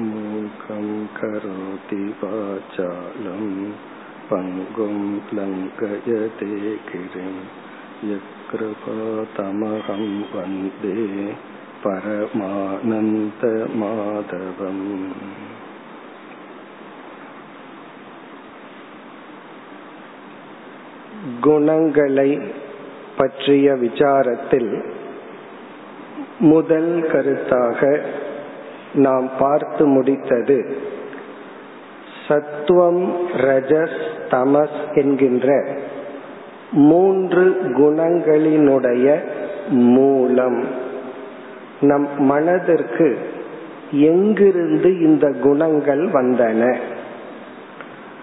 मूकं करोति वाचालं पङ्गुं लङ्घयते गिरिं यत्कृपातमहं वन्दे परमानन्दमाधवम् குணங்களை பற்றிய விசாரத்தில் முதல் கருத்தாக நாம் பார்த்து முடித்தது. சத்துவம் ரஜஸ் தமஸ் என்கின்ற மூன்று குணங்களினுடைய மூலம் நம் மனதிற்கு எங்கிருந்து இந்த குணங்கள் வந்தன?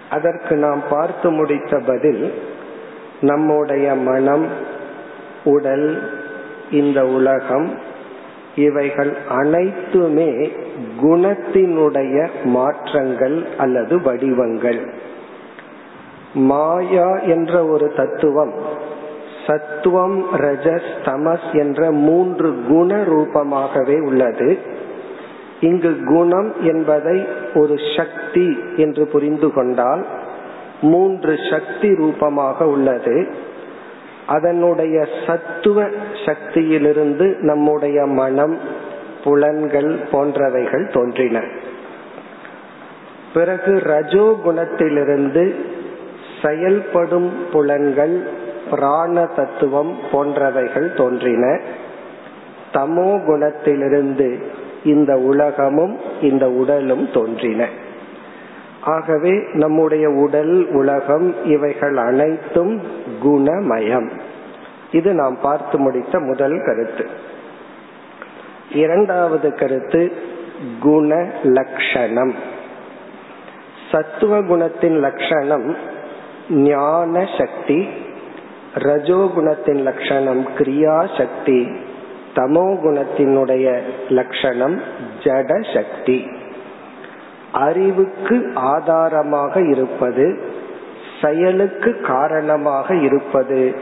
அதற்கு நாம் பார்த்து முடித்த பதில் நம்முடைய மனம் உடல் இந்த உலகம் இவைகள் அனைத்துமே குணத்தினுடைய மாற்றங்கள் அல்லது வடிவங்கள். மாயா என்ற ஒரு தத்துவம் சத்துவம் ரஜஸ் தமஸ் என்ற மூன்று குண ரூபமாகவே உள்ளது. இங்கு குணம் என்பதை ஒரு சக்தி என்று புரிந்து கொண்டால் மூன்று சக்தி ரூபமாக உள்ளது. அதனுடைய சத்துவ சக்தியிலிருந்து நம்முடைய மனம் புலன்கள் போன்றவைகள் தோன்றின. பிறகு ரஜோ குணத்திலிருந்து செயல்படும் புலன்கள் பிராண தத்துவம் போன்றவைகள் தோன்றின. தமோ குணத்திலிருந்து இந்த உலகமும் இந்த உடலும் தோன்றின. ஆகவே நம்முடைய உடல் உலகம் இவைகள் அனைத்தும் குணமயம். இது நாம் பார்த்து முடித்த முதல் கருத்து. இரண்டாவது கருத்து குண லட்சணம் சத்துவ குணத்தின் லட்சணம் ஞான சக்தி ரஜோகுணத்தின் லட்சணம் கிரியா சக்தி தமோ குணத்தினுடைய லட்சணம் ஜட சக்தி அறிவுக்கு ஆதாரமாக இருப்பது செயலுக்கு காரணமாக இருப்பது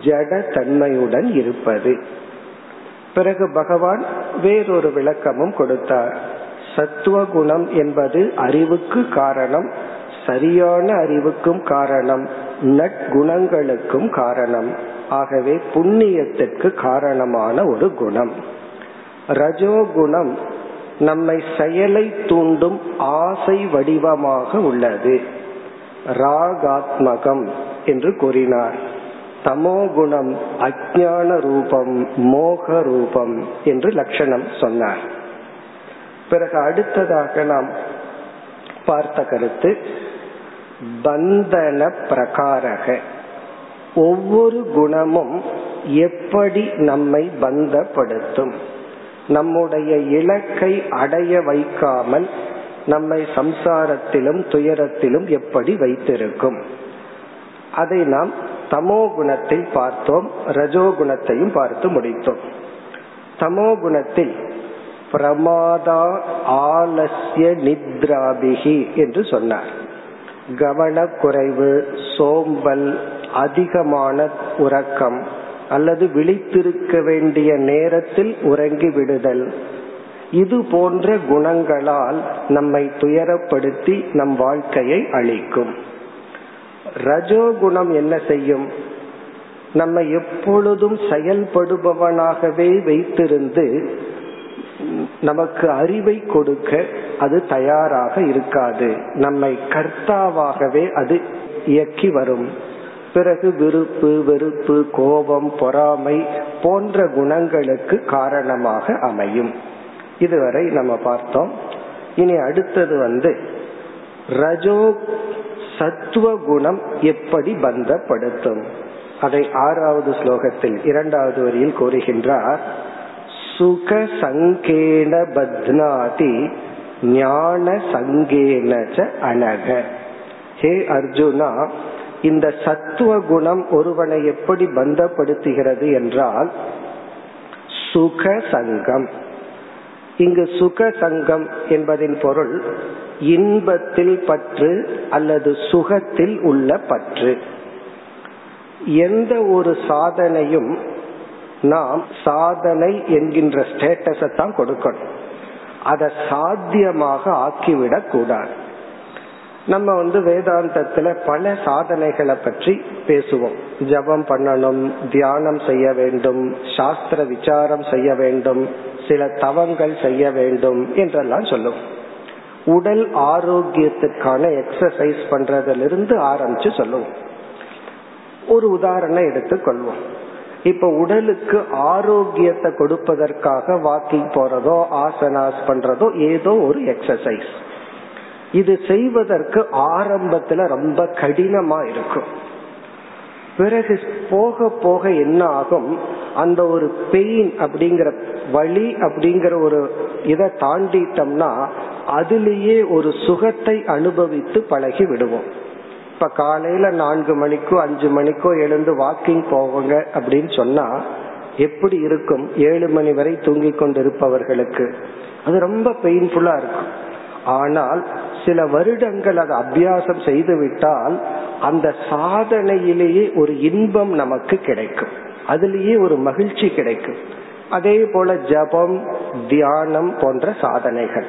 ஜட தன்மையுடன் இருப்பது. பிறகு பகவான் வேறொரு விளக்கமும் கொடுத்தார். சத்துவ குணம் என்பது அறிவுக்கு காரணம் சரியான அறிவுக்கும் காரணம் நற்குணங்களுக்கும் காரணம். ஆகவே புண்ணியத்திற்கு காரணமான ஒரு குணம். ரஜோகுணம் நம்மை செயலை தூண்டும் ஆசை வடிவமாக உள்ளது. ராகாத்மகம் என்று கூறினார். தமோ குணம் அஜான ரூபம் மோக ரூபம் என்று லட்சணம் சொன்னார். பிறகு அடுத்ததாக நாம் பார்த்த கருத்து பந்தன பிரகாரக. ஒவ்வொரு குணமும் எப்படி நம்மை பந்தப்படுத்தும்? நம்முடைய இலக்கை அடைய வைக்காமல் நம்மை சம்சாரத்திலும் துயரத்திலும் எப்படி வைத்திருக்கும்? அதை நாம் தமோ குணத்தை பார்த்தோம் ரஜோ குணத்தையும் பார்த்து முடித்தோம். தமோ குணத்தில் பிரமாதா ஆலசிய நித்ராபிகி என்று சொன்னார். கவனக்குறைவு சோம்பல் அதிகமான உறக்கம் அல்லது விழித்திருக்க வேண்டிய நேரத்தில் உறங்கி விடுதல். இது போன்ற குணங்களால் நம்மை துயரப்படுத்தி நம் வாழ்க்கையை அழிக்கும். ரஜோகுணம் என்ன செய்யும்? நம்ம எப்பொழுதும் செயல்படுபவனாகவே வைத்திருந்து நமக்கு அறிவை கொடுக்க அது தயாராக இருக்காது. நம்மை கர்த்தாவாகவே அது இயக்கி வரும். பிறகு விருப்பு வெறுப்பு கோபம் பொறாமை போன்ற குணங்களுக்கு காரணமாக அமையும். இதுவரை நம்ம பார்த்தோம். இனி அடுத்தது வந்து ரஜோ சத்துவ குணம் எப்படி பந்தப்படுத்தும்? அதை ஆறாவது ஸ்லோகத்தில் இரண்டாவது வரியில் கூறுகின்றார். சுக சங்கேன பத்னாதி ஞான சங்கேன அனக. ஹே அர்ஜுனா இந்த சத்துவ குணம் ஒருவனை எப்படி பந்தப்படுத்துகிறது என்றால் சுக சங்கம். இங்கு சுக சங்கம் என்பதின் பொருள் இன்பத்தில் பற்று அல்லது சுகத்தில் உள்ள பற்று. எந்த ஒரு சாதனையும் நாம் சாதனை என்கின்ற ஸ்டேட்டஸை தான் கொடுக்கணும். அதை சாத்தியமாக ஆக்கிவிடக் கூடாது நம்ம வந்து வேதாந்தத்துல பல சாதனைகளை பற்றி பேசுவோம். ஜபம் பண்ணணும் தியானம் செய்ய வேண்டும் சாஸ்திர விசாரம் செய்ய வேண்டும் சில தவங்கள் செய்ய வேண்டும் என்றெல்லாம் சொல்லும் உடல் ஆரோக்கியத்துக்கான எக்ஸசைஸ் பண்றதிலிருந்து ஆரம்பிச்சு சொல்லுவோம். ஒரு உதாரணம் எடுத்துக்கொள்வோம் இப்ப உடலுக்கு ஆரோக்கியத்தை கொடுப்பதற்காக வாக்கிங் போறதோ ஆசனாஸ் பண்றதோ ஏதோ ஒரு எக்ஸசைஸ் இது செய்வதற்கு ஆரம்பத்துல ரொம்ப கடினமா இருக்கும். பிறகு போக போக என்ன ஆகும்? அந்த ஒரு பெயின் அப்படிங்கிற வழி அப்படிங்கிற ஒரு இதை தாண்டிட்டோம்னா அதுலேயே ஒரு சுகத்தை அனுபவித்து பழகி விடுவோம். இப்ப காலையில நான்கு மணிக்கோ அஞ்சு மணிக்கோ எழுந்து வாக்கிங் போவாங்க அப்படின்னு சொன்னா எப்படி இருக்கும்? ஏழு மணி வரை தூங்கி கொண்டிருப்பவர்களுக்கு. அது ரொம்ப பெயின்ஃபுல்லா இருக்கும். ஆனால் சில வருடங்கள் அதை அபியாசம் செய்து விட்டால் அந்த சாதனையிலேயே ஒரு இன்பம் நமக்கு கிடைக்கும். அதுலேயே ஒரு மகிழ்ச்சி கிடைக்கும். அதே போல ஜபம் தியானம் போன்ற சாதனைகள்.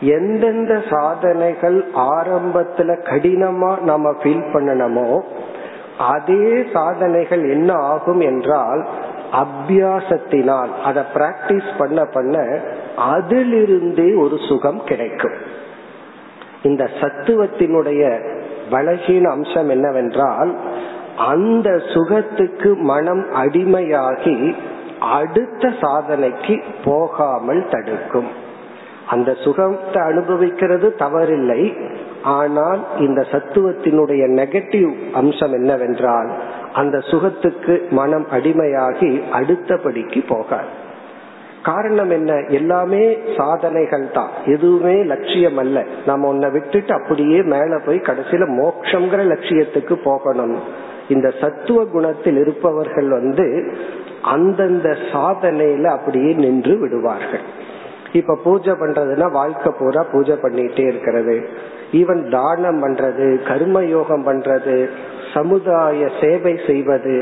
எந்தெந்த சாதனைகள் ஆரம்பத்துல கடினமா நம்ம ஃபீல் பண்ணணுமோ அதே சாதனைகள் என்ன ஆகும் என்றால் அபியாசத்தினால் அதை பிராக்டிஸ் பண்ண பண்ண அதிலிருந்தே ஒரு சுகம் கிடைக்கும். இந்த சத்துவத்தினுடைய பலகீன அம்சம் என்னவென்றால் அந்த சுகத்துக்கு மனம் அடிமையாகி அடுத்த சாதனைக்கு போகாமல் தடுக்கும். அந்த சுகத்தை அனுபவிக்கிறது தவறில்லை. ஆனால் இந்த சத்துவத்தினுடைய நெகட்டிவ் அம்சம் என்னவென்றால் அந்த சுகத்துக்கு மனம் அடிமையாகி அடுத்தபடிக்கு போகாது. காரணம் என்ன? எல்லாமே சாதனைகள் தான் எதுவுமே லட்சியம் அல்ல நம்ம உன்னை விட்டுட்டு அப்படியே மேல போய் கடைசியில மோக்ஷங்கிற லட்சியத்துக்கு போகணும். இந்த சத்துவ குணத்தில் இருப்பவர்கள் வந்து அந்தந்த சாதனையில அப்படியே நின்று விடுவார்கள். இப்ப பூஜை பண்றதுன்னா வாழ்க்கை பூரா பூஜை பண்ணிட்டே இருக்கிறது. ஈவன் தானம் பண்றது கர்ம யோகம் பண்றது சமுதாய சேவை செய்வது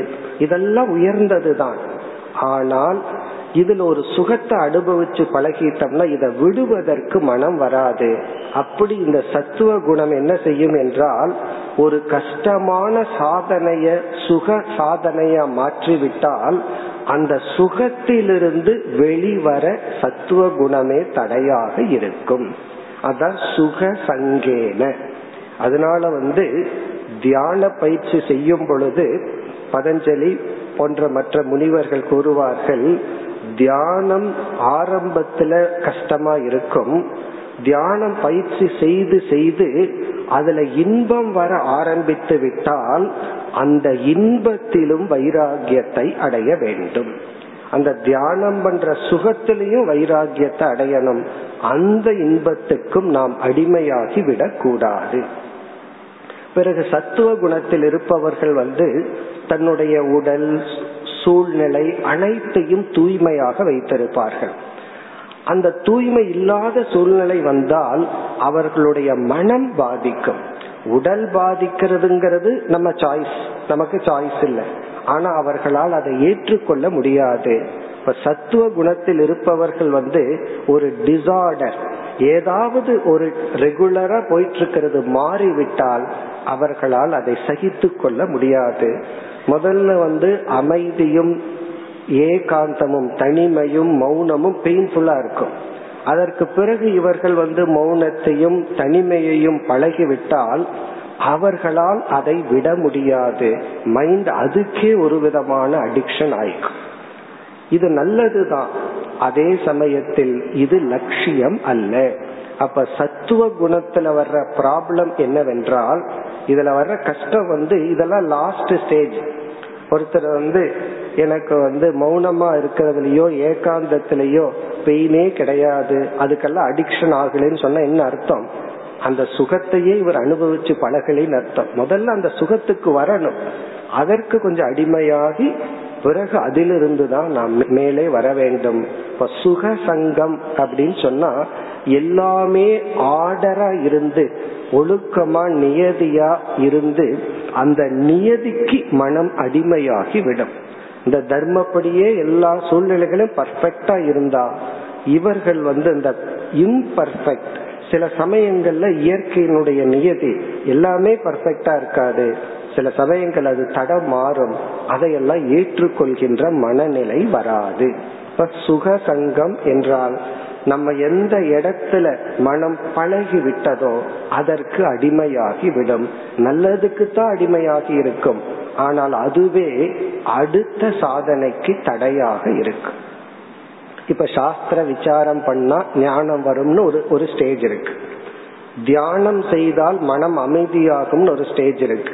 இதெல்லாம் உயர்ந்தது தான் ஆனால் இதில் ஒரு சுகத்தை அனுபவிச்சு பழகிட்டோம்னா இதை விடுவதற்கு மனம் வராது. அப்படி இந்த சத்துவ குணம் என்ன செய்யும் என்றால் ஒரு கஷ்டமான சாதனைய சுக சாதனைய மாற்றிவிட்டால் அந்த சுகத்திலிருந்து வெளிவர சத்துவ குணமே தடையாக இருக்கும். அதான் சுக சங்கேன அதனால வந்து தியான பயிற்சி செய்யும் பொழுது பதஞ்சலி போன்ற மற்ற முனிவர்கள் கூறுவார்கள் தியானம் ஆரம்பத்துல கஷ்டமா இருக்கும். தியானம் பயிற்சி செய்து செய்து அதுல இன்பம் வர ஆரம்பித்து விட்டால் அந்த இன்பத்திலும் வைராகியத்தை அடைய வேண்டும். அந்த தியானம் பண்ற சுகத்திலையும் வைராகியத்தை அடையணும். அந்த இன்பத்துக்கும் நாம் அடிமையாகி விடக்கூடாது. பிறகு சத்துவ குணத்தில் இருப்பவர்கள் வந்து தன்னுடைய உடல் சூழ்நிலை அனைத்தையும் தூய்மையாக வைத்திருப்பார்கள். அந்த தூய்மை இல்லாத சூழ்நிலை வந்தால் அவர்களுடைய மனம் பாதிக்கும். உடல் பாதிக்கிறதுங்கிறது நம்ம சாய்ஸ் நமக்கு சாய்ஸ் இல்லை. ஆனா அவர்களால் அதை ஏற்றுக்கொள்ள முடியாது. இப்ப சத்துவ குணத்தில் இருப்பவர்கள் வந்து ஒரு டிசார்டர் ஏதாவது ஒரு ரெகுலரா போயிட்டு இருக்கிறது மாறிவிட்டால் அவர்களால் அதை சகித்து கொள்ள முடியாது. முதல்ல வந்து அமைதியும் ஏகாந்தமும் தனிமையும் மௌனமும் பெயின்ஃபுல்லா இருக்கும். அதற்கு பிறகு இவர்கள் வந்து மௌனத்தையும் தனிமையையும் பழகிவிட்டால் அவர்களால் அதை விட முடியாது. மைண்ட் அதுக்கே ஒரு விதமான அடிக்ஷன் ஆயிக்கும். இது நல்லதுதான். அதே சமயத்தில் இது லட்சியம் அல்ல. அப்ப சத்துவ குணத்துல வர்ற ப்ராப்ளம் என்னவென்றால் இதுல வர்ற கஷ்டம் வந்து இதெல்லாம் லாஸ்ட் ஸ்டேஜ் ஒருத்தர் வந்து எனக்கு வந்து மௌனமா இருக்கிறதுலயோ ஏகாந்தத்திலயோ பெயினே கிடையாது. அதுக்கெல்லாம் அடிக்ஷன் ஆகலன்னு சொன்னா என்ன அர்த்தம்? அந்த சுகத்தையே இவர் அனுபவிச்சு பழகலின்னு அர்த்தம். முதல்ல அந்த சுகத்துக்கு வரணும். அதற்கு கொஞ்சம் அடிமையாகி பிறகு அதிலிருந்து தான் நாம் மேலே வர வேண்டும். இப்ப சுக சங்கம் அப்படின்னு சொன்னா எல்லாமே ஆர்டரா இருந்து ஒழுக்கமா நியதியா இருந்து அந்த நியதிக்கு மனம் அடிமையாகி விடும் இந்த தர்மப்படியே எல்லா சூழ்நிலைகளும் பர்ஃபெக்டா இருந்தா இவர்கள் வந்து இந்த இம்பர்ஃபெக்ட் சில சமயங்கள்ல இயற்கையினுடைய நியதி எல்லாமே பர்ஃபெக்டா இருக்காது. சில சமயங்கள் அது தடம் மாறும். அதையெல்லாம் ஏற்றுக்கொள்கின்ற மனநிலை வராது. இப்ப சுக சங்கம் என்றால் நம்ம எந்த இடத்துல மனம் பழகி விட்டதோ அதற்கு அடிமையாகி விடும் நல்லதுக்கு தான் அடிமையாகி இருக்கும். ஆனால் அதுவே அடுத்த சாதனைக்கு தடையாக இருக்கும் இப்ப சாஸ்திர விசாரம் பண்ணா ஞானம் வரும்னு ஒரு ஒரு ஸ்டேஜ் இருக்கு. தியானம் செய்தால் மனம் அமைதியாகும்னு ஒரு ஸ்டேஜ் இருக்கு.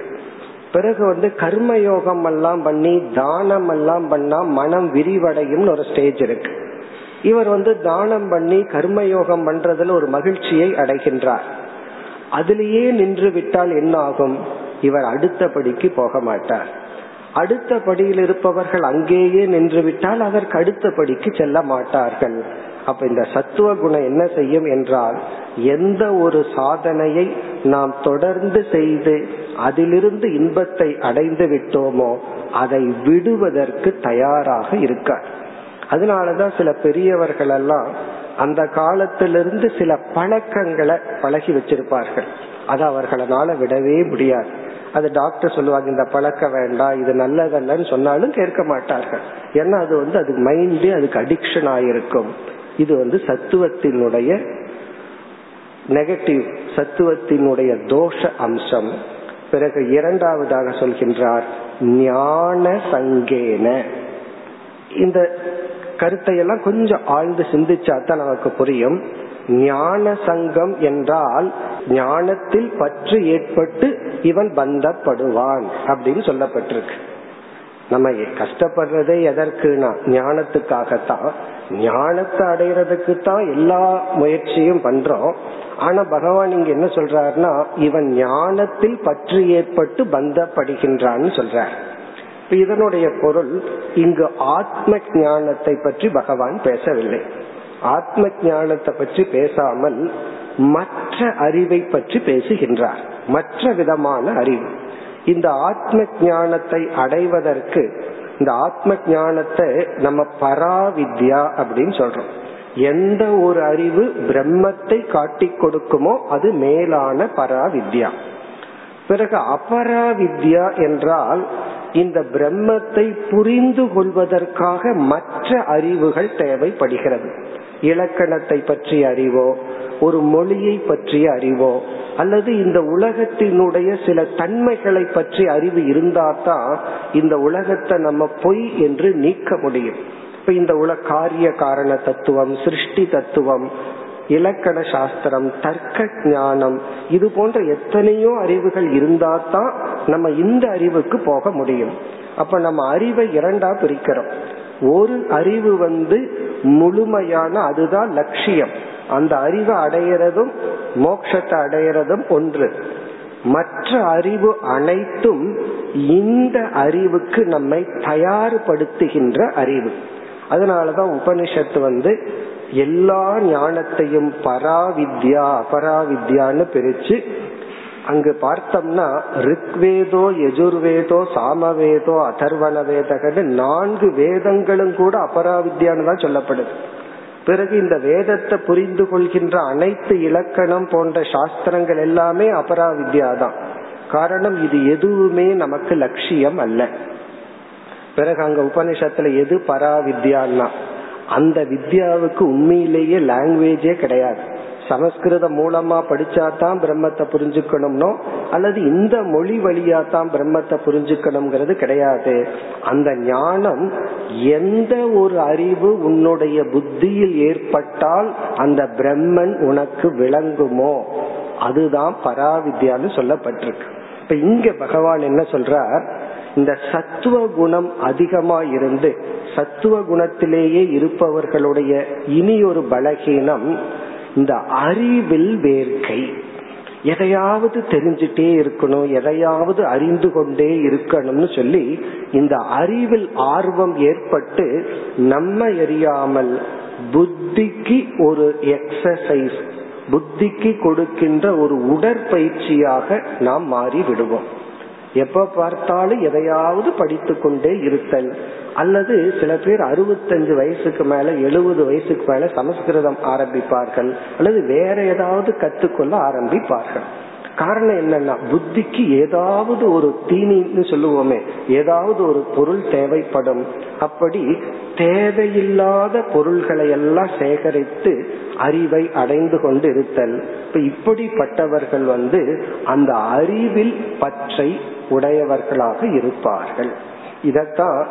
பிறகு வந்து கர்மயோகம் எல்லாம் பண்ணி தானம் எல்லாம் பண்ணா மனம் விரிவடையும் ஒரு ஸ்டேஜ் இருக்கு. இவர் வந்து தானம் பண்ணி கர்மயோகம் பண்றதுல ஒரு மகிழ்ச்சியை அடைகின்றார். அதிலேயே நின்று விட்டால் என்ன ஆகும்? இவர் அடுத்த படிக்கு போக மாட்டார். அடுத்த படியில் இருப்பவர்கள் அங்கேயே நின்று விட்டால் அதற்கு அடுத்த படிக்கு செல்ல மாட்டார்கள். அப்ப இந்த சத்துவ குணம் என்ன செய்யும் என்றால் எந்த ஒரு சாதனையை நாம் தொடர்ந்து செய்து அதிலிருந்து இன்பத்தை அடைந்து விட்டோமோ அதை விடுவதற்கு தயாராக இருக்கார். அதனாலதான் சில பெரியவர்கள் எல்லாம் அந்த காலத்திலிருந்து சில பழக்கங்களை பழகி வச்சிருப்பார்கள். அது அவர்களால விடவே முடியாது. அது டாக்டர் சொல்லுவாங்க இந்த பழக்கம் வேண்டாம் இது நல்லதல்லன்னு சொன்னாலும் கேட்க மாட்டார்கள். ஏன்னா அது வந்து அது மைண்டு அதுக்கு அடிக்ஷன் ஆயிருக்கும். இது வந்து சத்துவத்தினுடைய நெகட்டிவ் சத்துவத்தினுடைய தோஷ அம்சம். பிறகு இரண்டாவதாக சொல்கின்றார் ஞான சங்கேன. இந்த கருத்தை எல்லாம் கொஞ்சம் ஆழ்ந்து சிந்திச்சா தான் நமக்கு புரியும். ஞான சங்கம் என்றால் ஞானத்தில் பற்று ஏற்பட்டு இவன் பந்தப்படுவான் அப்படின்னு சொல்லப்பட்டிருக்கு. நம்ம கஷ்டப்படுறதே எதற்குனா ஞானத்துக்காகத்தான். ஞானத்தை அடையிறதுக்கு தான் எல்லா முயற்சியும் பண்றோம். ஆனா பகவான் இங்க என்ன சொல்றாருன்னா இவன் ஞானத்தில் பற்று ஏற்பட்டு பந்தப்படுகின்றான்னு சொல்றார். இதனுடைய பொருள் இங்கு ஆத்ம ஞானத்தை பற்றி பகவான் பேசவில்லை. ஆத்ம ஞானத்தை பற்றி பேசாமல் மற்ற அறிவை பற்றி பேசுகின்றார். மற்ற விதமான அறிவு. இந்த ஆத்ம ஞானத்தை அடைவதற்கு இந்த ஆத்ம ஞானத்தை நம்ம பராவித்யா அப்படின்னு சொல்றோம். எந்த ஒரு அறிவு பிரம்மத்தை காட்டி கொடுக்குமோ அது மேலான பராவித்யா. பிறகு அபராவித்யா என்றால் இந்த பிரம்மத்தை புரிந்து கொள்வதற்காக மற்ற அறிவுகள் தேவைப்படுகிறது. இலக்கணத்தை பற்றிய அறிவோ ஒரு மொழியை பற்றிய அறிவோ? அல்லது இந்த உலகத்தினுடைய சில தன்மைகளை பற்றி அறிவு இருந்தாதான் இந்த உலகத்தை நம்ம பொய் என்று நீக்க முடியும். இப்ப இந்த உலக காரிய காரண தத்துவம் சிருஷ்டி தத்துவம் இலக்கண சாஸ்திரம் தர்க்க ஞானம் இது போன்ற எத்தனையோ அறிவுகள் இருந்தா தான் நம்ம இந்த அறிவுக்கு போக முடியும். அப்ப நம்ம அறிவை இரண்டா பிரிக்கிறோம். ஒரு அறிவு வந்து முழுமையான அதுதான் லட்சியம். அந்த அறிவை அடையிறதும் மோட்சத்தை அடையிறதும் ஒன்று. மற்ற அறிவு அனைத்தும் இந்த அறிவுக்கு நம்மை தயார்படுத்துகின்ற அறிவு. அதனாலதான் உபனிஷத்து வந்து எல்லா ஞானத்தையும் பராவித்யா அபராவித்யான்னு பிரிச்சு அங்கு பார்த்தோம்னா ரிக்வேதோ எஜுர்வேதோ சாமவேதோ அதர்வண வேதகன்னு நான்கு வேதங்களும் கூட அபராவித்யான்னு தான் சொல்லப்படுது. பிறகு இந்த வேதத்தை புரிந்து கொள்கின்ற அனைத்து இலக்கணம் போன்ற சாஸ்திரங்கள் எல்லாமே அபராவித்யா தான். காரணம் இது எதுவுமே நமக்கு லட்சியம் அல்ல. பிறகு அங்க உபனிஷத்துல எது பராவித்யான்னா அந்த வித்யாவுக்கு உண்மையிலேயே லாங்குவேஜே கிடையாது. சமஸ்கிருதம் மூலமா படிச்சா தான் பிரம்மத்தை புரிஞ்சுக்கணும்னோ அல்லது இந்த மொழி வழியா தான் பிரம்மத்தை புரிஞ்சுக்கணுங்கிறது கிடையாது. அந்த ஞானம் எந்த ஒரு அறிவு உன்னுடைய புத்தியில் ஏற்பட்டால் அந்த பிரம்மன் உனக்கு விளங்குமோ அதுதான் பராவித்யான்னு சொல்லப்பட்டிருக்கு. இப்ப இங்க பகவான் என்ன சொல்றார்? இந்த சத்துவ குணம் அதிகமா இருந்து சத்துவ குணத்திலேயே இருப்பவர்களுடைய இனி ஒரு பலகீனம் இந்த அறிவில் வேர்க்கை. எதையாவது தெரிஞ்சுட்டே இருக்கணும் எதையாவது அறிந்து கொண்டே இருக்கணும்னு சொல்லி இந்த அறிவில் ஆர்வம் ஏற்பட்டு நம்ம எரியாமல் புத்திக்கு ஒரு எக்ஸசைஸ் புத்திக்கு கொடுக்கின்ற ஒரு உடற்பயிற்சியாக நாம் மாறி விடுவோம் எப்ப பார்த்தாலும் எதையாவது படித்து கொண்டே இருத்தல். அல்லது சில பேர் அறுபத்தஞ்சு வயசுக்கு மேல எழுபது வயசுக்கு மேல சமஸ்கிருதம் ஆரம்பிப்பார்கள். அல்லது வேற ஏதாவது கத்துக்கொள்ள ஆரம்பிப்பார்கள். காரணம் என்னன்னா புத்திக்கு ஏதாவது ஒரு தீனின்னு சொல்லுவோமே ஏதாவது ஒரு பொருள் தேவைப்படும். அப்படி தேவையில்லாத பொருள்களை எல்லாம் சேகரித்து அறிவை அடைந்து கொண்டு இருத்தல் இப்ப இப்படிப்பட்டவர்கள் வந்து அந்த அறிவில் பற்றை உடையவர்களாக இருப்பார்கள். இதத்தான்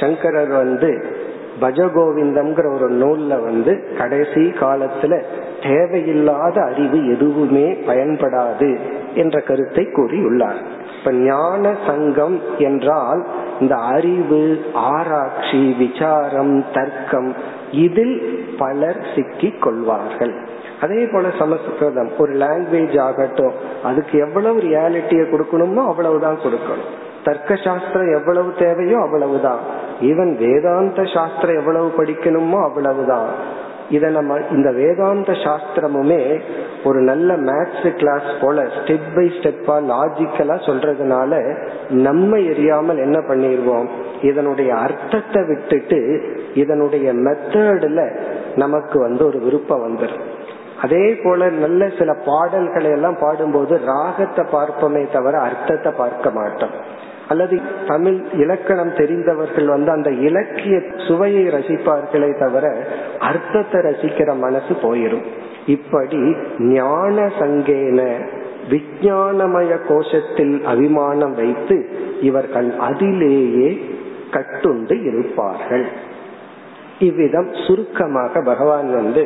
சங்கரர் வந்து பஜகோவிந்தம்ங்கிற ஒரு நூல்ல வந்து கடைசி காலத்துல தேவையில்லாத அறிவு எதுவுமே பயன்படாது என்ற கருத்தை கூறியுள்ளார். இப்ப ஞான சங்கம் என்றால் இந்த அறிவு ஆராய்ச்சி விசாரம் தர்க்கம் இதில் பலர் சிக்கிக் கொள்வார்கள். அதே போல சமஸ்கிருதம் ஒரு லாங்குவேஜ் ஆகட்டும் அதுக்கு எவ்வளவு ரியாலிட்டியை கொடுக்கணுமோ அவ்வளவுதான் கொடுக்கணும். தர்க்க சாஸ்திரம் எவ்வளவு தேவையோ அவ்வளவுதான். ஈவன் வேதாந்த சாஸ்திரம் எவ்வளவு படிக்கணுமோ அவ்வளவுதான். இத நம்ம இந்த வேதாந்த சாஸ்திரமுமே ஒரு நல்ல மேத்ஸ் கிளாஸ் போல ஸ்டெப் பை ஸ்டெப்பா லாஜிக்கலா சொல்றதுனால நம்ம எரியாமல் என்ன பண்ணிடுவோம் இதனுடைய அர்த்தத்தை விட்டுட்டு இதனுடைய மெத்தட்ல நமக்கு வந்து ஒரு விருப்பம் வந்துடும் அதே போல நல்ல சில பாடல்களை எல்லாம் பாடும்போது ராகத்தை பார்ப்போமே தவிர அர்த்தத்தை பார்க்க மாட்டோம். அல்லது தமிழ் இலக்கணம் தெரிந்தவர்கள் வந்து அந்த இலக்கிய சுவையை ரசிப்பார்களே தவிர அர்த்தத்தை ரசிக்கிற மனசு போயிடும் இப்படி ஞான சங்கேன விஞ்ஞானமய கோஷத்தில் அபிமானம் வைத்து இவர்கள் அதிலேயே கட்டுண்டு இருப்பார்கள். இவ்விதம் சுருக்கமாக பகவான் வந்து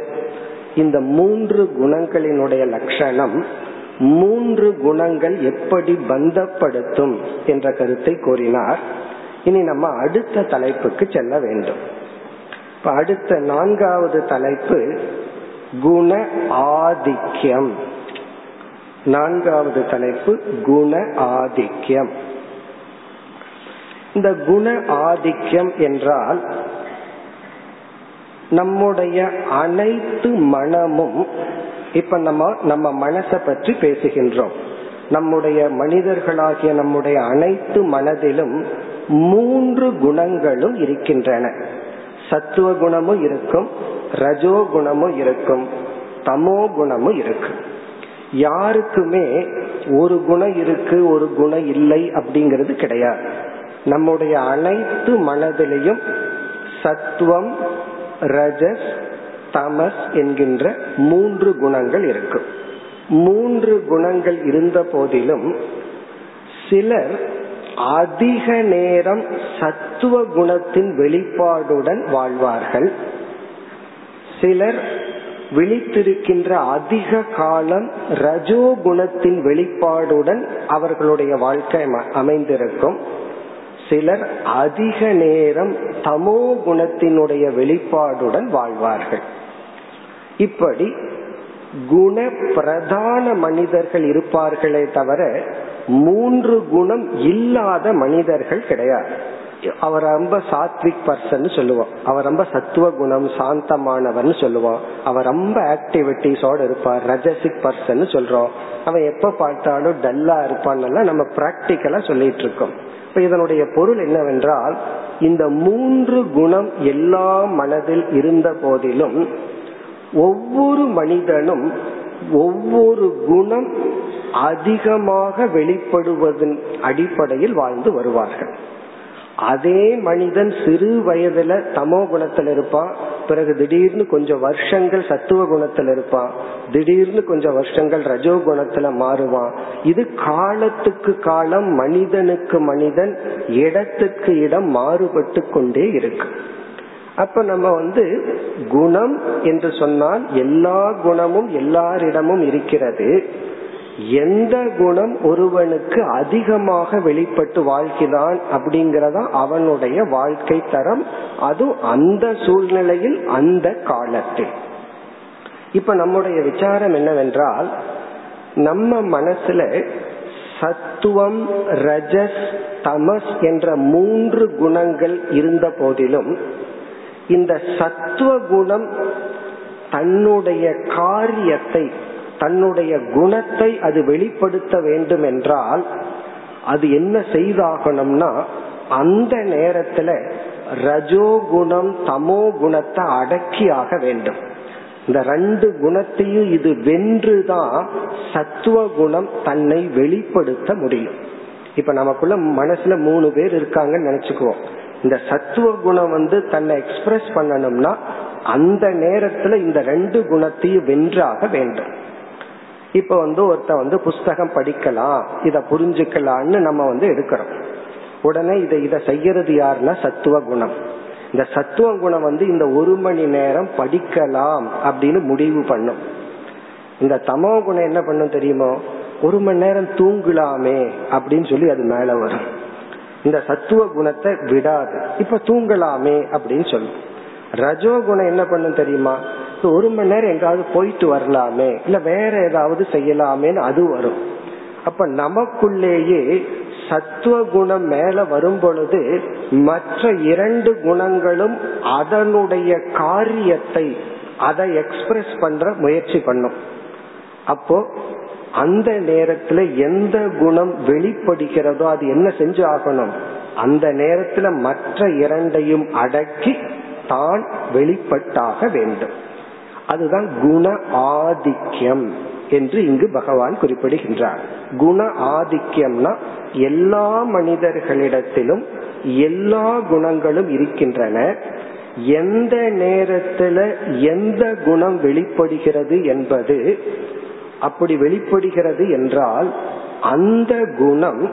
இந்த மூன்று குணங்களினுடைய லட்சணம் மூன்று குணங்கள் எப்படி பந்தப்படுத்தும் என்ற கருத்தை கூறினார். இனி நம்ம அடுத்த தலைப்புக்கு செல்ல வேண்டும். இப்ப அடுத்த நான்காவது தலைப்பு குண ஆதிக்கியம் நான்காவது தலைப்பு குண ஆதிக்கியம் இந்த குண ஆதிக்கியம் என்றால் நம்முடைய அனைத்து மனமும் இப்ப நம்ம நம்ம மனசை பற்றி பேசுகின்றோம். நம்முடைய மனிதர்களாகிய நம்முடைய அனைத்து மனதிலும் மூன்று குணங்களும் இருக்கின்றன. சத்துவ குணமும் இருக்கும் ரஜோ குணமும் இருக்கும் தமோ குணமும் இருக்கு. யாருக்குமே ஒரு குணம் இருக்கு ஒரு குணம் இல்லை அப்படிங்கிறது கிடையாது. நம்முடைய அனைத்து மனதிலையும் சத்துவம் ரஜஸ் தமஸ் என்கின்ற மூன்று குணங்கள் இருக்கும் மூன்று குணங்கள் இருந்த போதிலும் சிலர் அதிக நேரம் சத்துவ குணத்தின் வெளிப்பாடுடன் வாழ்வார்கள். சிலர் விழித்திருக்கின்ற அதிக காலம் ரஜோ குணத்தின் வெளிப்பாடுடன் அவர்களுடைய வாழ்க்கை அமைந்திருக்கும். சிலர் அதிக நேரம் தமோ குணத்தினுடைய வெளிப்பாடுடன் வாழ்வார்கள். இப்படி குண பிரதான மனிதர்கள் இருப்பார்களே தவிர மூன்று குணம் இல்லாத மனிதர்கள் கிடையாது. அவர் ரொம்ப சாத்விக் பர்சன் சொல்லுவோம் அவர் ரொம்ப சத்துவ குணம் சாந்தமானவர்னு சொல்லுவோம் அவர் ரொம்ப ஆக்டிவிட்டிஸோட இருப்பார். ரஜசிக் பர்சன் சொல்றோம். அவன் எப்ப பார்த்தாலும் டல்லா இருப்பான்னு நம்ம பிராக்டிக்கலா சொல்லிட்டு இருக்கோம் இப்ப இதனுடைய பொருள் என்னவென்றால் இந்த மூன்று குணம் எல்லா மனதில் இருந்த போதிலும் ஒவ்வொரு மனிதனும் ஒவ்வொரு குணம் அதிகமாக வெளிப்படுவதன் அடிப்படையில் வாழ்ந்து வருவார்கள். அதே மனிதன் சிறு வயதுல தமோ குணத்துல இருப்பான். பிறகு திடீர்னு கொஞ்சம் வருஷங்கள் சத்துவ குணத்துல இருப்பான். திடீர்னு கொஞ்சம் வருஷங்கள் ரஜோ குணத்துல மாறுவான். இது காலத்துக்கு காலம் மனிதனுக்கு மனிதன் இடத்துக்கு இடம் மாறுபட்டு கொண்டே இருக்கு. அப்ப நம்ம வந்து குணம் என்று சொன்னால் எல்லா குணமும் எல்லாரிடமும் இருக்கிறது. எந்த குணம் ஒருவனுக்கு அதிகமாக வெளிப்பட்டு வாழ்கிறான் அப்படிங்கறதா அவனுடைய வாழ்க்கை தரம். அது அந்த சூழ்நிலையில் அந்த காலத்தில். இப்ப நம்முடைய விசாரம் என்னவென்றால் நம்ம மனசுல சத்துவம் ரஜஸ் தமஸ் என்ற மூன்று குணங்கள் இருந்த போதிலும் இந்த சத்துவ குணம் தன்னுடைய காரியத்தை தன்னுடைய குணத்தை அது வெளிப்படுத்த வேண்டும் என்றால் அது என்ன செய்தாகணும்னா அந்த நேரத்துல ரஜோகுணம் தமோ குணத்தை அடக்கியாக வேண்டும். இந்த ரெண்டு குணத்தையும் இது வென்றுதான் சத்துவ குணம் தன்னை வெளிப்படுத்த முடியும். இப்ப நமக்குள்ள மனசுல மூணு பேர் இருக்காங்கன்னு நினைச்சுக்குவோம். இந்த சத்துவ குணம் வந்து தன்னை எக்ஸ்பிரஸ் பண்ணணும்னா அந்த நேரத்துல இந்த ரெண்டு குணத்தையும் வென்றாக வேண்டும். இப்ப வந்து ஒருத்த வந்து புஸ்தகம் படிக்கலாம் இத புரிஞ்சுக்கலாம்னு நம்ம வந்து எடுக்கிறோம். உடனே இதை இதை செய்யறது யாருன்னா சத்துவ குணம். இந்த சத்துவ குணம் வந்து இந்த ஒரு மணி நேரம் படிக்கலாம் அப்படின்னு முடிவு பண்ணும். இந்த தமோ குணம் என்ன பண்ணும் தெரியுமோ? ஒரு மணி நேரம் தூங்கலாமே அப்படின்னு சொல்லி அது மேல வரும். இந்த சத்துவ குணத்தை விடாது. இப்ப தூங்கலாமே அப்படின்னு சொல்லும். ரஜோகுணம் என்ன பண்ணும் தெரியுமா? ஒரு மணி நேரம் எங்காவது போயிட்டு வரலாமே இல்ல வேற ஏதாவது செய்யலாமேன்னு அது வரும். அப்ப நமக்குள்ளேயே சத்துவ குணம் மேல வரும் பொழுது மற்ற இரண்டு குணங்களும் அதனுடைய காரியத்தை அதை எக்ஸ்பிரஸ் பண்ற முயற்சி பண்ணும். அப்போ அந்த நேரத்துல எந்த குணம் வெளிப்படுகிறதோ அது என்ன செஞ்சு ஆகணும்? அந்த நேரத்துல மற்ற இரண்டையும் அடக்கி தான் வெளிப்பட்டாக வேண்டும். அதுதான் குண ஆதிக்கம் என்று இங்கு பகவான் குறிப்பிடுகின்றார். குண ஆதிக்கம்னா எல்லா மனிதர்களிடத்திலும் எல்லா குணங்களும் இருக்கின்றன. எந்த நேரத்துல எந்த குணம் வெளிப்படுகிறது என்பது அப்படி வெளிப்படுகிறது என்றால் அந்த குணம்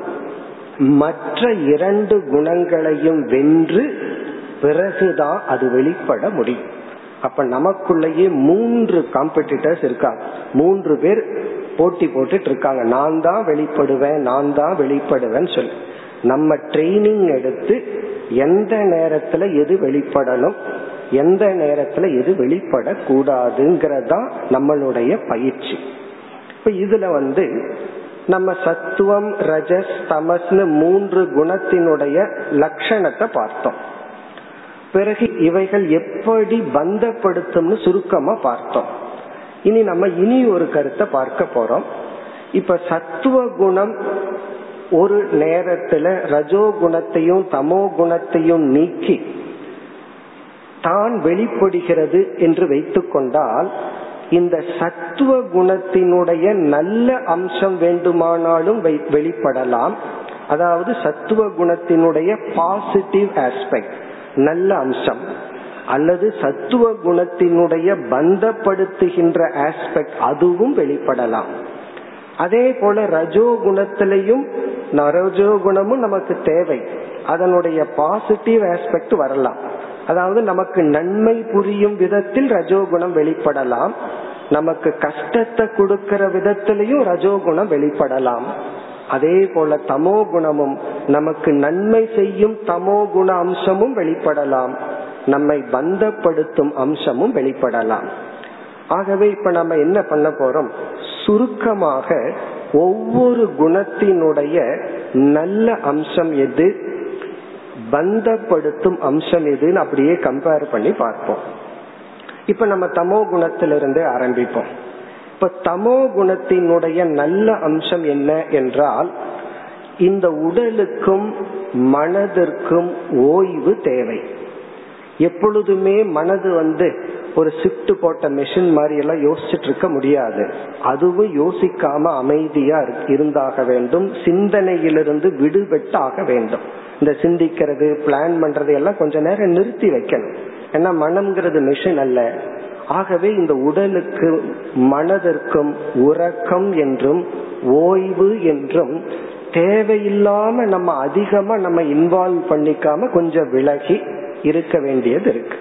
மற்ற இரண்டு குணங்களையும் வென்று பிறகுதான் அது வெளிப்பட முடியும். அப்ப நமக்குள்ளேயே மூன்று காம்படிட்டர்ஸ் இருக்கா? மூன்று பேர் போட்டி போட்டுட்டு இருக்காங்க. நான் தான் வெளிப்படுவேன் நான் தான் வெளிப்படுவேன் சொல்லி. நம்ம ட்ரைனிங் எடுத்து எந்த நேரத்துல எது வெளிப்படணும் எந்த நேரத்துல எது வெளிப்படக்கூடாதுங்கிறதான் நம்மளுடைய பயிற்சி. இப்ப இதுல வந்து நம்ம சத்துவம் ரஜஸ் தமஸ்னு மூன்று குணத்தினுடைய லட்சணத்தை பார்த்தோம். பிறகு இவைகள் எப்படி பந்தப்படுத்தும்னு சுருக்கமா பார்த்தோம். இனி நம்ம இனி ஒரு கருத்தை பார்க்க போறோம். இப்ப சத்துவ குணம் ஒரு நேரத்துல ரஜோ குணத்தையும் தமோ குணத்தையும் நீக்கி தான் வெளிப்படுகிறது என்று வைத்துக்கொண்டால் இந்த சத்துவ குணத்தினுடைய நல்ல அம்சம் வேண்டுமானாலும் வெளிப்படலாம். அதாவது சத்துவ குணத்தினுடைய பாசிட்டிவ் ஆஸ்பெக்ட் நல்ல அம்சம். அல்லது சத்துவ குணத்தினுடைய பந்தப்படுத்துகின்ற ஆஸ்பெக்ட் அதுவும் வெளிப்படலாம். அதே போல ரஜோ குணத்திலையும் ரஜோ குணமும் நமக்கு தேவை. அதனுடைய பாசிட்டிவ் ஆஸ்பெக்ட் வரலாம். அதாவது நமக்கு நன்மை புரியும் விதத்தில் ரஜோகுணம் வெளிப்படலாம். நமக்கு கஷ்டத்தை கொடுக்கிற விதத்திலையும் ரஜோகுணம் வெளிப்படலாம். அதே போல தமோ குணமும் நமக்கு நன்மை செய்யும் தமோ குண அம்சமும் வெளிப்படலாம். நம்மை பந்தப்படுத்தும் அம்சமும் வெளிப்படலாம். ஆகவே இப்ப நம்ம என்ன பண்ண போறோம்? சுருக்கமாக ஒவ்வொரு குணத்தினுடைய நல்ல அம்சம் எது? பந்தப்படுத்தும் அம்சம் எதுன்னு அப்படியே கம்பேர் பண்ணி பார்ப்போம். இப்ப நம்ம தமோ குணத்திலிருந்து ஆரம்பிப்போம். இப்ப தமோ குணத்தினுடைய நல்ல அம்சம் என்ன என்றால் இந்த உடலுக்கும் மனதிற்கும் ஓய்வு தேவை. எப்பொழுதுமே மனது வந்து ஒரு சிப்ட் போட்ட மெஷின் மாதிரி எல்லாம் யோசிச்சுட்டு இருக்க முடியாது. அதுவும் யோசிக்காம அமைதியா இருந்தாக வேண்டும் சிந்தனையிலிருந்து விடுபட்டாக வேண்டும். இந்த சிந்திக்கிறது பிளான் பண்றது எல்லாம் கொஞ்ச நேரம் நிறுத்தி வைக்கணும். ஏன்னா மனம்ங்கிறது மிஷின் அல்ல. ஆகவே இந்த உடலுக்கு மனதிற்கும் உறக்கம் என்றும் ஓய்வு என்றும் தேவையில்லாம நம்ம அதிகமா நம்ம இன்வால்வ் பண்ணிக்காம கொஞ்சம் விலகி இருக்க வேண்டியது இருக்கு.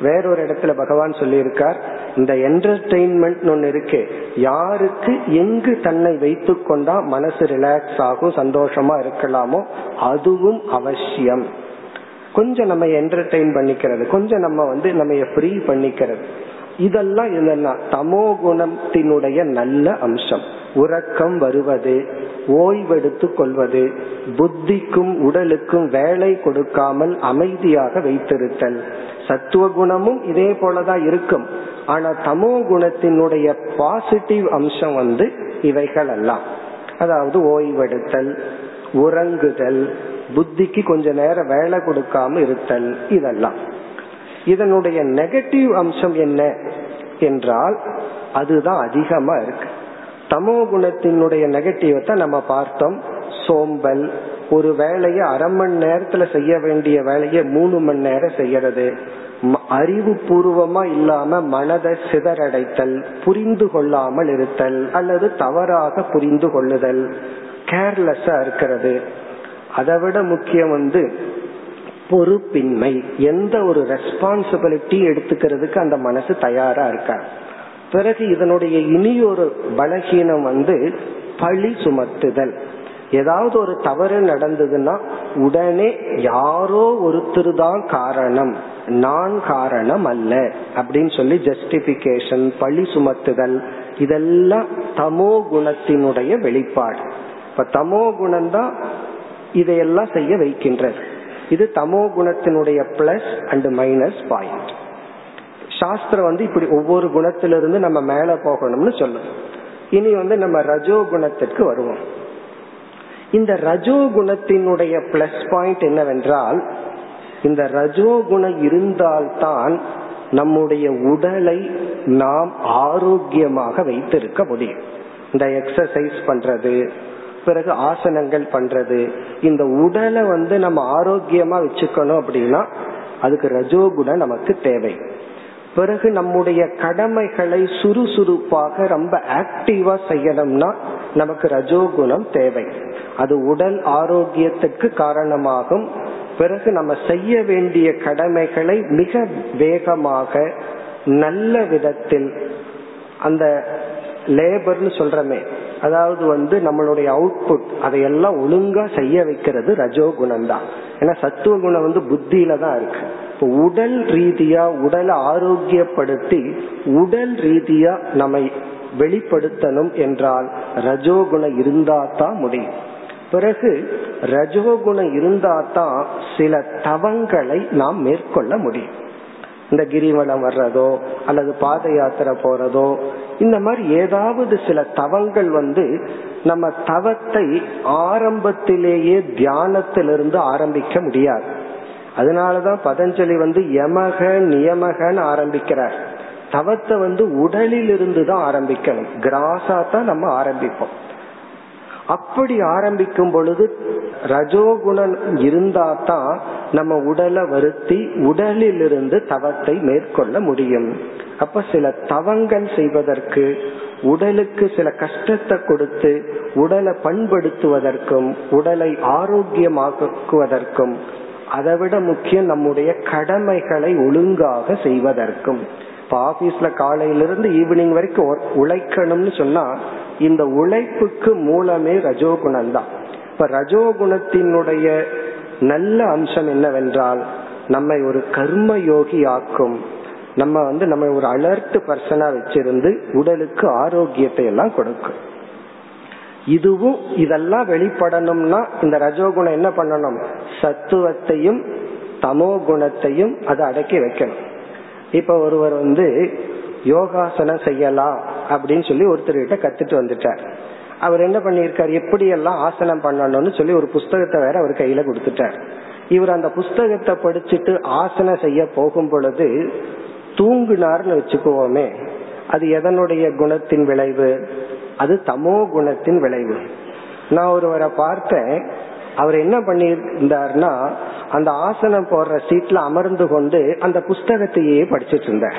வேறொரு இடத்துல பகவான் சொல்லியிருக்கார் இந்த என்டர்டெயின்மெண்ட் ஒன்னு இருக்கு யாருக்கு எங்கு தன்னை வைத்து கொண்டா மனசு ரிலாக்ஸ் ஆகும் சந்தோஷமா இருக்கலாமோ அதுவும் அவசியம். கொஞ்சம் நம்ம என்டர்டெயின் பண்ணிக்கிறது கொஞ்சம் நம்ம வந்து நம்ம ஃப்ரீ பண்ணிக்கிறது. இதெல்லாம் இதெல்லாம். தமோ குணத்தினுடைய நல்ல அம்சம். உறக்கம் வருவது ஓய்வெடுத்து கொள்வது புத்திக்கும் உடலுக்கும் வேலை கொடுக்காமல் அமைதியாக வைத்திருத்தல். சத்துவ குணமும் இதே போலதான் இருக்கும். ஆனா தமோ குணத்தினுடைய பாசிட்டிவ் அம்சம் வந்து இவைகள் எல்லாம் அதாவது ஓய்வெடுத்தல் உறங்குதல் புத்திக்கு கொஞ்ச நேரம் வேலை கொடுக்காம இருத்தல் இதெல்லாம். இதனுடைய நெகட்டிவ் அம்சம் என்ன என்றால் அதுதான் அதிகமா இருக்கு. தமோ குணத்தினுடைய நெகட்டிவத்தை நம்ம பார்த்தோம். சோம்பல் ஒரு வேலையை அரை மணி நேரத்துல செய்ய வேண்டிய வேலையை மூணு மணி நேரம் செய்யறது. அறிவு பூர்வமா இல்லாம மனதை சிதறடைத்தல் புரிந்து கொள்ளாமல் இருத்தல் அல்லது தவறாக புரிந்து கொள்ளுதல் கேர்லெஸ்ஸா இருக்கிறது. அதை விட முக்கியம் வந்து பொறுப்பின்மை எந்த ஒரு ரெஸ்பான்சிபிலிட்டி எடுத்துக்கிறதுக்கு அந்த மனசு தயாரா இருக்கா? பிறகு இதனுடைய இனி ஒரு பலகீனம் வந்து பழி சுமத்துதல். ஏதாவது ஒரு தவறு நடந்ததுன்னா உடனே யாரோ ஒருத்தர் தான் காரணம் நான் காரணம் அல்ல அப்படின்னு சொல்லி ஜஸ்டிபிகேஷன் பழி சுமத்துதல் இதெல்லாம் தமோ குணத்தினுடைய வெளிப்பாடு. இப்ப தமோ குணம் தான் இதையெல்லாம் செய்ய வைக்கின்றது. இது தமோ குணத்தினுடைய பிளஸ் அண்ட் மைனஸ் பாயிண்ட் சாஸ்திரம் வந்து இப்படி ஒவ்வொரு குணத்திலிருந்து நம்ம மேல போகணும்னு சொல்லும் இனி வந்து நம்ம ரஜோ குணத்திற்கு வருவோம். இந்த ரஜோ குணத்தினுடைய பிளஸ் பாயிண்ட் என்னவென்றால் இந்த ரஜோ குணம் இருந்தால்தான் நம்முடைய உடலை நாம் ஆரோக்கியமாக வைத்திருக்க முடியும். இந்த எக்ஸசைஸ் பண்றது பிறகு ஆசனங்கள் பண்றது. இந்த உடலை வந்து நம்ம ஆரோக்கியமா வச்சுக்கணும் அப்படின்னா அதுக்கு ரஜோகுணம் நமக்கு தேவை. பிறகு நம்முடைய கடமைகளை சுறுசுறுப்பாக ரொம்ப ஆக்டிவா செய்யணும்னா நமக்கு ரஜோகுணம் தேவை. அது உடல் ஆரோக்கியத்துக்கு காரணமாகும். பிறகு நம்ம செய்ய வேண்டிய கடமைகளை மிக வேகமாக நல்ல விதத்தில் அந்த லேபர்னு சொல்றமே அதாவது வந்து நம்மளுடைய அவுட்புட் அதையெல்லாம் ஒழுங்கா செய்ய வைக்கிறது ரஜோ குணம் தான் ஏன்னா சத்துவ குணம் வந்து புத்தியில தான் இருக்கு. இப்போ உடல் ரீதியா உடலை ஆரோக்கியப்படுத்தி உடல் ரீதியா நம்மை வெளிப்படுத்தணும் என்றால் ரஜோகுணம் இருந்தா தான் முடியும். பிறகு ரஜோகுணம் இருந்தா தான் சில தவங்களை நாம் மேற்கொள்ள முடியும். இந்த கிரிவலம் வர்றதோ அல்லது பாத யாத்திரை போறதோ இந்த மாதிரி ஏதாவது சில தவங்கள் வந்து நம்ம தவத்தை ஆரம்பத்திலேயே தியானத்திலிருந்து ஆரம்பிக்க முடியாது. அதனாலதான் பதஞ்சலி வந்து யமக நியமகன்னு ஆரம்பிக்கிறார். தவத்தை வந்து உடலில் இருந்து தான் ஆரம்பிக்கணும். கிராஸா தான் நம்ம ஆரம்பிப்போம். அப்படி ஆரம்பிக்கும் பொழுது ரஜோகுணம் இருந்தா தான் நம்ம உடலை வருத்தி உடலிலிருந்து தவத்தை மேற்கொள்ள முடியும். அப்ப சில தவங்கள் செய்வதற்கு உடலுக்கு சில கஷ்டத்தை கொடுத்து உடலை பண்படுத்துவதற்கும் உடலை ஆரோக்கியமாக்குவதற்கும் அதை விட முக்கியம் நம்முடைய கடமைகளை ஒழுங்காக செய்வதற்கும். இப்ப ஆபீஸ்ல காலையிலிருந்து ஈவினிங் வரைக்கும் உழைக்கணும்னு சொன்னா இந்த உழைப்புக்கு மூலமே ரஜோகுணம் தான். இப்ப ரஜோகுணத்தினுடைய நல்ல அம்சம் என்னவென்றால் நம்மை ஒரு கர்ம யோகி ஆக்கும் நம்ம வந்து நம்ம ஒரு அலர்ட் பர்சனா வச்சிருந்து உடலுக்கு ஆரோக்கியத்தை எல்லாம் கொடுக்கும். இதுவும் இதெல்லாம் வெளிப்படணும்னா இந்த ரஜோகுணம் என்ன பண்ணணும்? சத்துவத்தையும் தமோ குணத்தையும் அதை அடக்கி வைக்கணும். இப்ப ஒருவர் வந்து யோகாசனம் செய்யலாம் அப்படின்னு சொல்லி ஒருத்தர்கிட்ட கத்துட்டு வந்துட்டார். அவர் என்ன பண்ணிருக்காரு எப்படி எல்லாம் ஆசனம் பண்ணணும்னு சொல்லி ஒரு புஸ்தகத்தை வேற அவர் கையில கொடுத்துட்டார். இவர் அந்த புஸ்தகத்தை படிச்சுட்டு ஆசனம் செய்ய போகும் பொழுது தூங்குனார்னு வச்சுக்குவோமே அது எதனுடைய குணத்தின் விளைவு? அது தமோ குணத்தின் விளைவு. நான் ஒருவரை பார்த்தேன் அவர் என்ன பண்ணியிருந்தார்னா அந்த ஆசனம் போடுற சீட்ல அமர்ந்து கொண்டு அந்த புஸ்தகத்தையே படிச்சிட்டு இருந்தார்.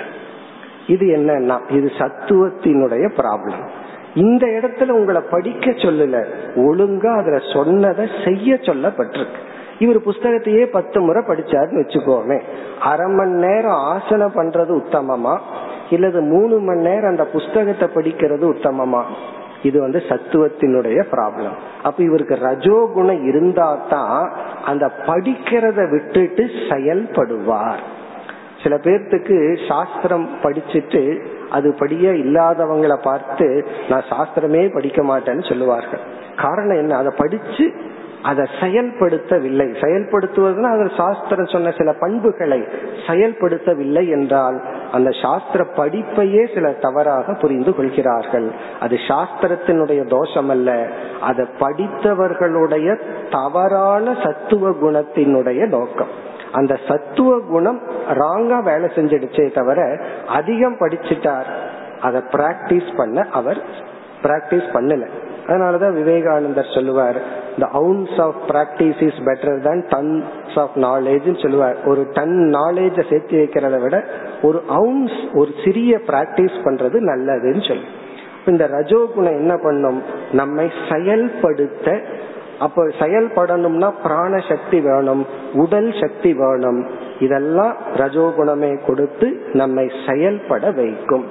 இது என்னன்னா இது சத்துவத்தினுடைய ப்ராப்ளம் இந்த இடத்துல உங்களை படிக்க சொல்லல ஒழுங்கா அதுல சொன்னதை செய்ய சொல்லப்பட்டிருக்கு. இவர் புஸ்தகத்தையே பத்து முறை படிச்சாருன்னு வச்சுக்கோமே. அரை மணி நேரம் ஆசனம் பண்றது உத்தமமா? இல்லது மூணு மணி நேரம் அந்த புஸ்தகத்தை படிக்கிறது உத்தமமா? இது வந்து சத்துவத்தினுடைய ப்ராப்ளம் அப்ப இவருக்கு ரஜோ குணம் இருந்தா தான் அந்த படிக்கிறத விட்டுட்டு செயல்படுவார். சில பேர்த்துக்கு சாஸ்திரம் படிச்சுட்டு அது படிய இல்லாதவங்களை பார்த்து நான் சாஸ்திரமே படிக்க மாட்டேன்னு சொல்லுவார்கள். காரணம் என்ன? அதை படிச்சு அதை செயல்படுத்தவில்லை. செயல்படுத்துவதுன்னா அது சாஸ்திரம் சொன்ன சில பண்புகளை செயல்படுத்தவில்லை என்றால் அந்த சாஸ்திர படிப்பையே சில தவறாக புரிந்து கொள்கிறார்கள். அது சாஸ்திரத்தினுடைய தோஷம் அல்ல அதை படித்தவர்களுடைய தவறான சத்துவ குணத்தினுடைய நோக்கம். அந்த சத்துவ குணம் ராங்கா வேலை செஞ்சிடுச்சே தவிர அதிகம் படிச்சுட்டார். அதை பிராக்டிஸ் பண்ண அவர் பிராக்டிஸ் பண்ணல. அதனாலதான் விவேகானந்தர் சொல்லுவார் the ounce of practice is better than tons of knowledge சொல்லுவார். ஒரு டன் நாலேஜ சேர்த்து வைக்கிறத விட ஒரு அவுன்ஸ் ஒரு சிறிய பிராக்டிஸ் பண்றது நல்லதுன்னு சொல்லு. இந்த ரஜோகுணம் என்ன பண்ணும்? நம்மை செயல்படுத்த அப்ப செயல்படணும்னா பிராண சக்தி வேணும் உடல் சக்தி வேணும். இதெல்லாம் ரஜோகுணமே கொடுத்து நம்மை செயல்பட வைக்கும்.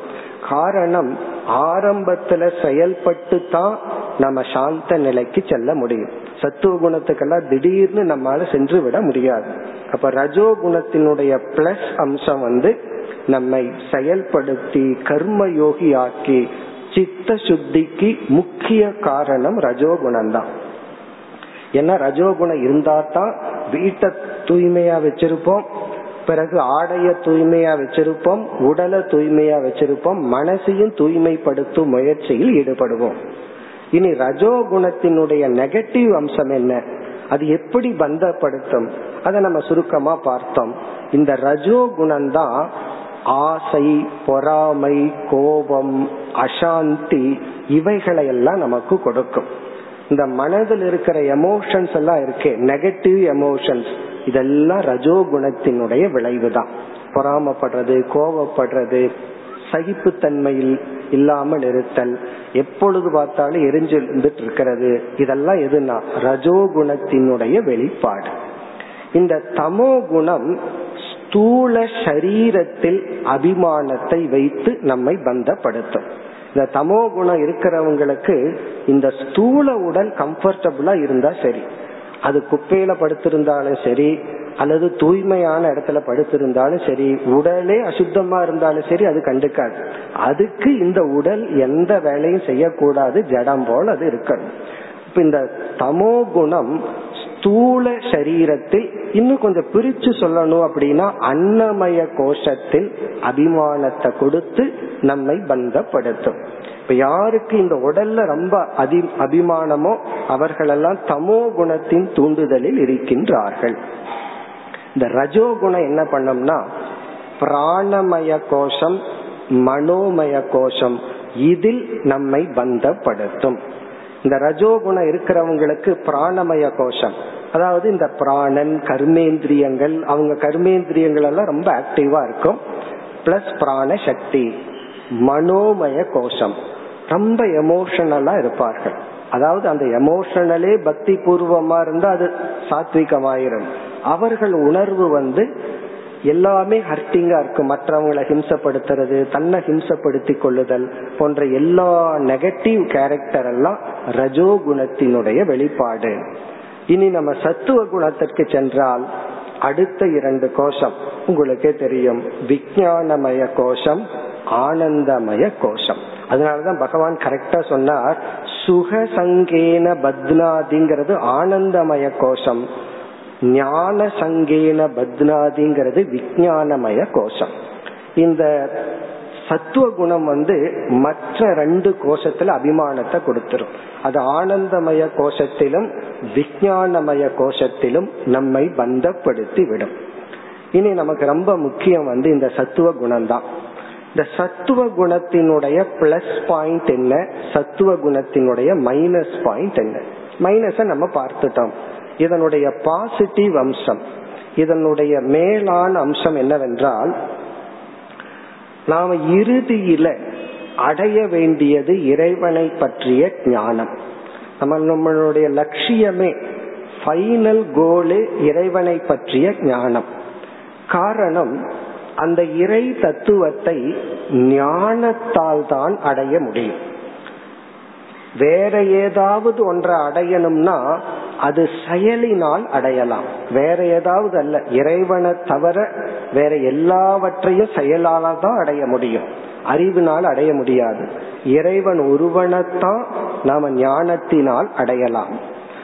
காரணம் ஆரம்பத்துல செயல்பட்டு தான் நம்ம சாந்த நிலைக்கு செல்ல முடியும். சத்துவ குணத்துக்கெல்லாம் திடீர்னு நம்மால சென்று விட முடியாது. அப்ப ரஜோ குணத்தினுடைய பிளஸ் அம்சம் வந்து நம்மை செயல்படுத்தி கர்ம யோகி ஆக்கி சித்த சுத்திக்கு முக்கிய காரணம் ரஜோகுணம் தான் ஏன்னா ரஜோகுணம் இருந்தா தான் வீட்டை தூய்மையா வச்சிருப்போம் பிறகு ஆடைய தூய்மையா வச்சிருப்போம் உடலை தூய்மையா வச்சிருப்போம் மனசையும் தூய்மைப்படுத்தும் முயற்சியில் ஈடுபடுவோம். இனி ரஜோகுணத்தினுடைய நெகட்டிவ் அம்சம் என்ன? அது எப்படி பந்தப்படுத்தும்? அதை நம்ம சுருக்கமா பார்த்தோம். இந்த ரஜோகுணம் தான் ஆசை பொறாமை கோபம் அசாந்தி இவைகளை எல்லாம் நமக்கு கொடுக்கும். இந்த மனதில் இருக்கிற எமோஷன்ஸ் எல்லாம் இருக்கே நெகட்டிவ் எமோஷன்ஸ் இதெல்லாம் ரஜோகுணத்தினுடைய விளைவு தான் பொறாமப்படுறது கோவப்படுறது சகிப்புத்தன்மையில் இல்லாமல் இருத்தல் எப்பொழுது பார்த்தாலும் எரிஞ்சிருந்துட்டு இருக்கிறது. இதெல்லாம் எதுனா ரஜோகுணத்தினுடைய வெளிப்பாடு. இந்த தமோ குணம் ஸ்தூல சரீரத்தில் அபிமானத்தை வைத்து நம்மை பந்தப்படுத்தும். இந்த தமோ குணம் இருக்கிறவங்களுக்கு இந்த ஸ்தூல உடல் கம்ஃபர்டபுளா இருந்தா சரி. அது குப்பையில படுத்திருந்தாலும் சரி அல்லது தூய்மையான இடத்துல படுத்திருந்தாலும் சரி உடலே அசுத்தமா இருந்தாலும் சரி அது கண்டுக்காது. அதுக்கு இந்த உடல் எந்த வேலையும் செய்யக்கூடாது ஜடம் போல் அது இருக்கணும். இப்ப இந்த தமோ குணம் ஸ்தூல சரீரத்தில் இன்னும் கொஞ்சம் பிரிச்சு சொல்லணும் அப்படின்னா அன்னமய கோஷத்தில் அபிமானத்தை கொடுத்து நம்மை பந்தப்படுத்தும். இப்ப யாருக்கு இந்த உடல்ல ரொம்ப அதி அபிமானமோ அவர்களெல்லாம் தமோ குணத்தின் தூண்டுதலில் இருக்கின்றார்கள். இந்த ரஜோ குணம் என்ன பண்ணோம்னா பிராணமய கோஷம் மனோமய கோஷம் இதில் நம்மை பந்தப்படுத்தும். இந்த ரஜோகுணம் இருக்கிறவங்களுக்கு பிராணமய கோஷம். அதாவது இந்த பிராணன் கர்மேந்திரியங்கள் அவங்க கர்மேந்திரியங்கள் எல்லாம் ரொம்ப ஆக்டிவா இருக்கும். பிளஸ் பிராண சக்தி மனோமய கோஷம். ரொம்ப எமோஷனலா இருப்பார்கள். அதாவது அந்த எமோஷனலே பக்தி பூர்வமா இருந்தா அது சாத்விகமாயிரும். அவர்கள் உணர்வு வந்து எல்லாமே ஹர்ட்டிங்கா இருக்கு. மற்றவங்களை ஹிம்சப்படுத்துறது தன்னை ஹிம்சப்படுத்தி கொள்ளுதல் போன்ற எல்லா நெகட்டிவ் கேரக்டர் எல்லாம் ரஜோ குணத்தினுடைய வெளிப்பாடு. இனி நம்ம சத்துவ குணத்திற்கு சென்றால் அடுத்த இரண்டு கோஷம் உங்களுக்கே தெரியும். விஜயானமய கோஷம் ஆனந்தமய கோஷம். அதனாலதான் பகவான் கரெக்டா சொன்னார். சுகசங்கேன பத்னாதிங்கிறது ஆனந்தமய கோஷம். ஞான சங்கேன பத்னாதிங்கிறது விஜயானமய கோஷம். இந்த சத்துவ குணம் வந்து மற்ற ரெண்டு கோஷத்துல அபிமானத்தை கொடுத்துரும். அது ஆனந்தமய கோஷத்திலும் விஜயானமய கோஷத்திலும் நம்மை பந்தப்படுத்தி விடும். இனி நமக்கு ரொம்ப முக்கியம் வந்து இந்த சத்துவ குணம் தான் இந்த சத்துவ குணத்தினுடைய பிளஸ் பாயிண்ட் என்ன? சத்துவ குணத்தினுடைய மைனஸ் பாயிண்ட் என்ன மைனஸ நம்ம பார்த்துட்டோம். இதனுடைய பாசிட்டிவ் அம்சம் இதனுடைய மேலான அம்சம் என்னவென்றால் நாம இறுதியில அடைய வேண்டியது இறைவனை பற்றிய ஞானம். நம்ம நம்மளுடைய லட்சியமே ஃபைனல் கோலு இறைவனை பற்றிய ஞானம். காரணம் அந்த இறை தத்துவத்தை ஞானத்தால் தான் அடைய முடியும். வேற ஏதாவது ஒன்றை அடையணும்னா அது செயலினால் அடையலாம். வேற ஏதாவது அல்ல. இறைவனை தவிர வேற எல்லாவற்றையும் செயலால தான் அடைய முடியும். அறிவினால் அடைய முடியாது. இறைவன் ஒருவனைத்தான் நாம ஞானத்தினால் அடையலாம்.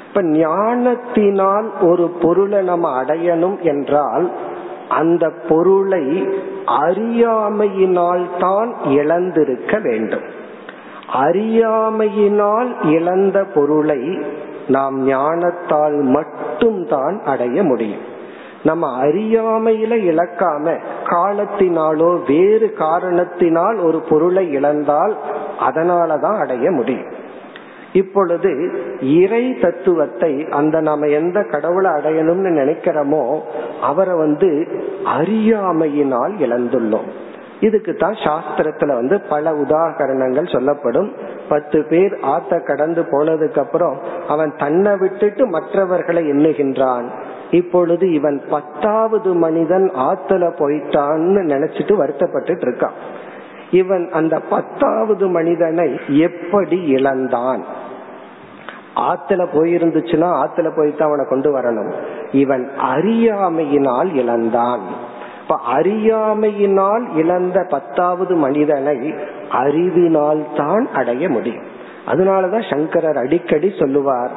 இப்ப ஞானத்தினால் ஒரு பொருளை நம்ம அடையணும் என்றால் அந்த பொருளை அறியாமையினால் தான் இழந்திருக்க வேண்டும். அறியாமையினால் இழந்த பொருளை நாம் ஞானத்தால் மட்டும்தான் அடைய முடியும். நம்ம அறியாமையில இழக்காம காலத்தினாலோ வேறு காரணத்தினால் ஒரு பொருளை இழந்தால் அதனாலதான் அடைய முடியும். இப்பொழுது இறை தத்துவத்தை அந்த நாம எந்த கடவுளை அடையணும்னு நினைக்கிறோமோ அவரை வந்து அறியாமையினால் இழந்துள்ளோம். இதுக்கு தான் சாஸ்திரத்துல வந்து பல உதாகரணங்கள் சொல்லப்படும். பத்து பேர் ஆத்த கடந்து போனதுக்கு அப்புறம் அவன் தன்னை விட்டுட்டு மற்றவர்களை எண்ணுகின்றான். இப்பொழுது இவன் பத்தாவது மனிதன் ஆத்துல போயிட்டான்னு நினைச்சிட்டு வருத்தப்பட்டு இருக்கான். இவன் அந்த பத்தாவது மனிதனை எப்படி இழந்தான்? ஆத்துல போயிருந்துச்சுன்னா ஆத்துல போய்தான் அவனை கொண்டு வரணும். இவன் அறியாமையினால் இழந்தான். அறியாமையினால் இழந்த பத்தாவது மனிதனை அறிவினால் தான் அடைய முடியும். அதனாலதான் சங்கரர் அடிக்கடி சொல்லுவார்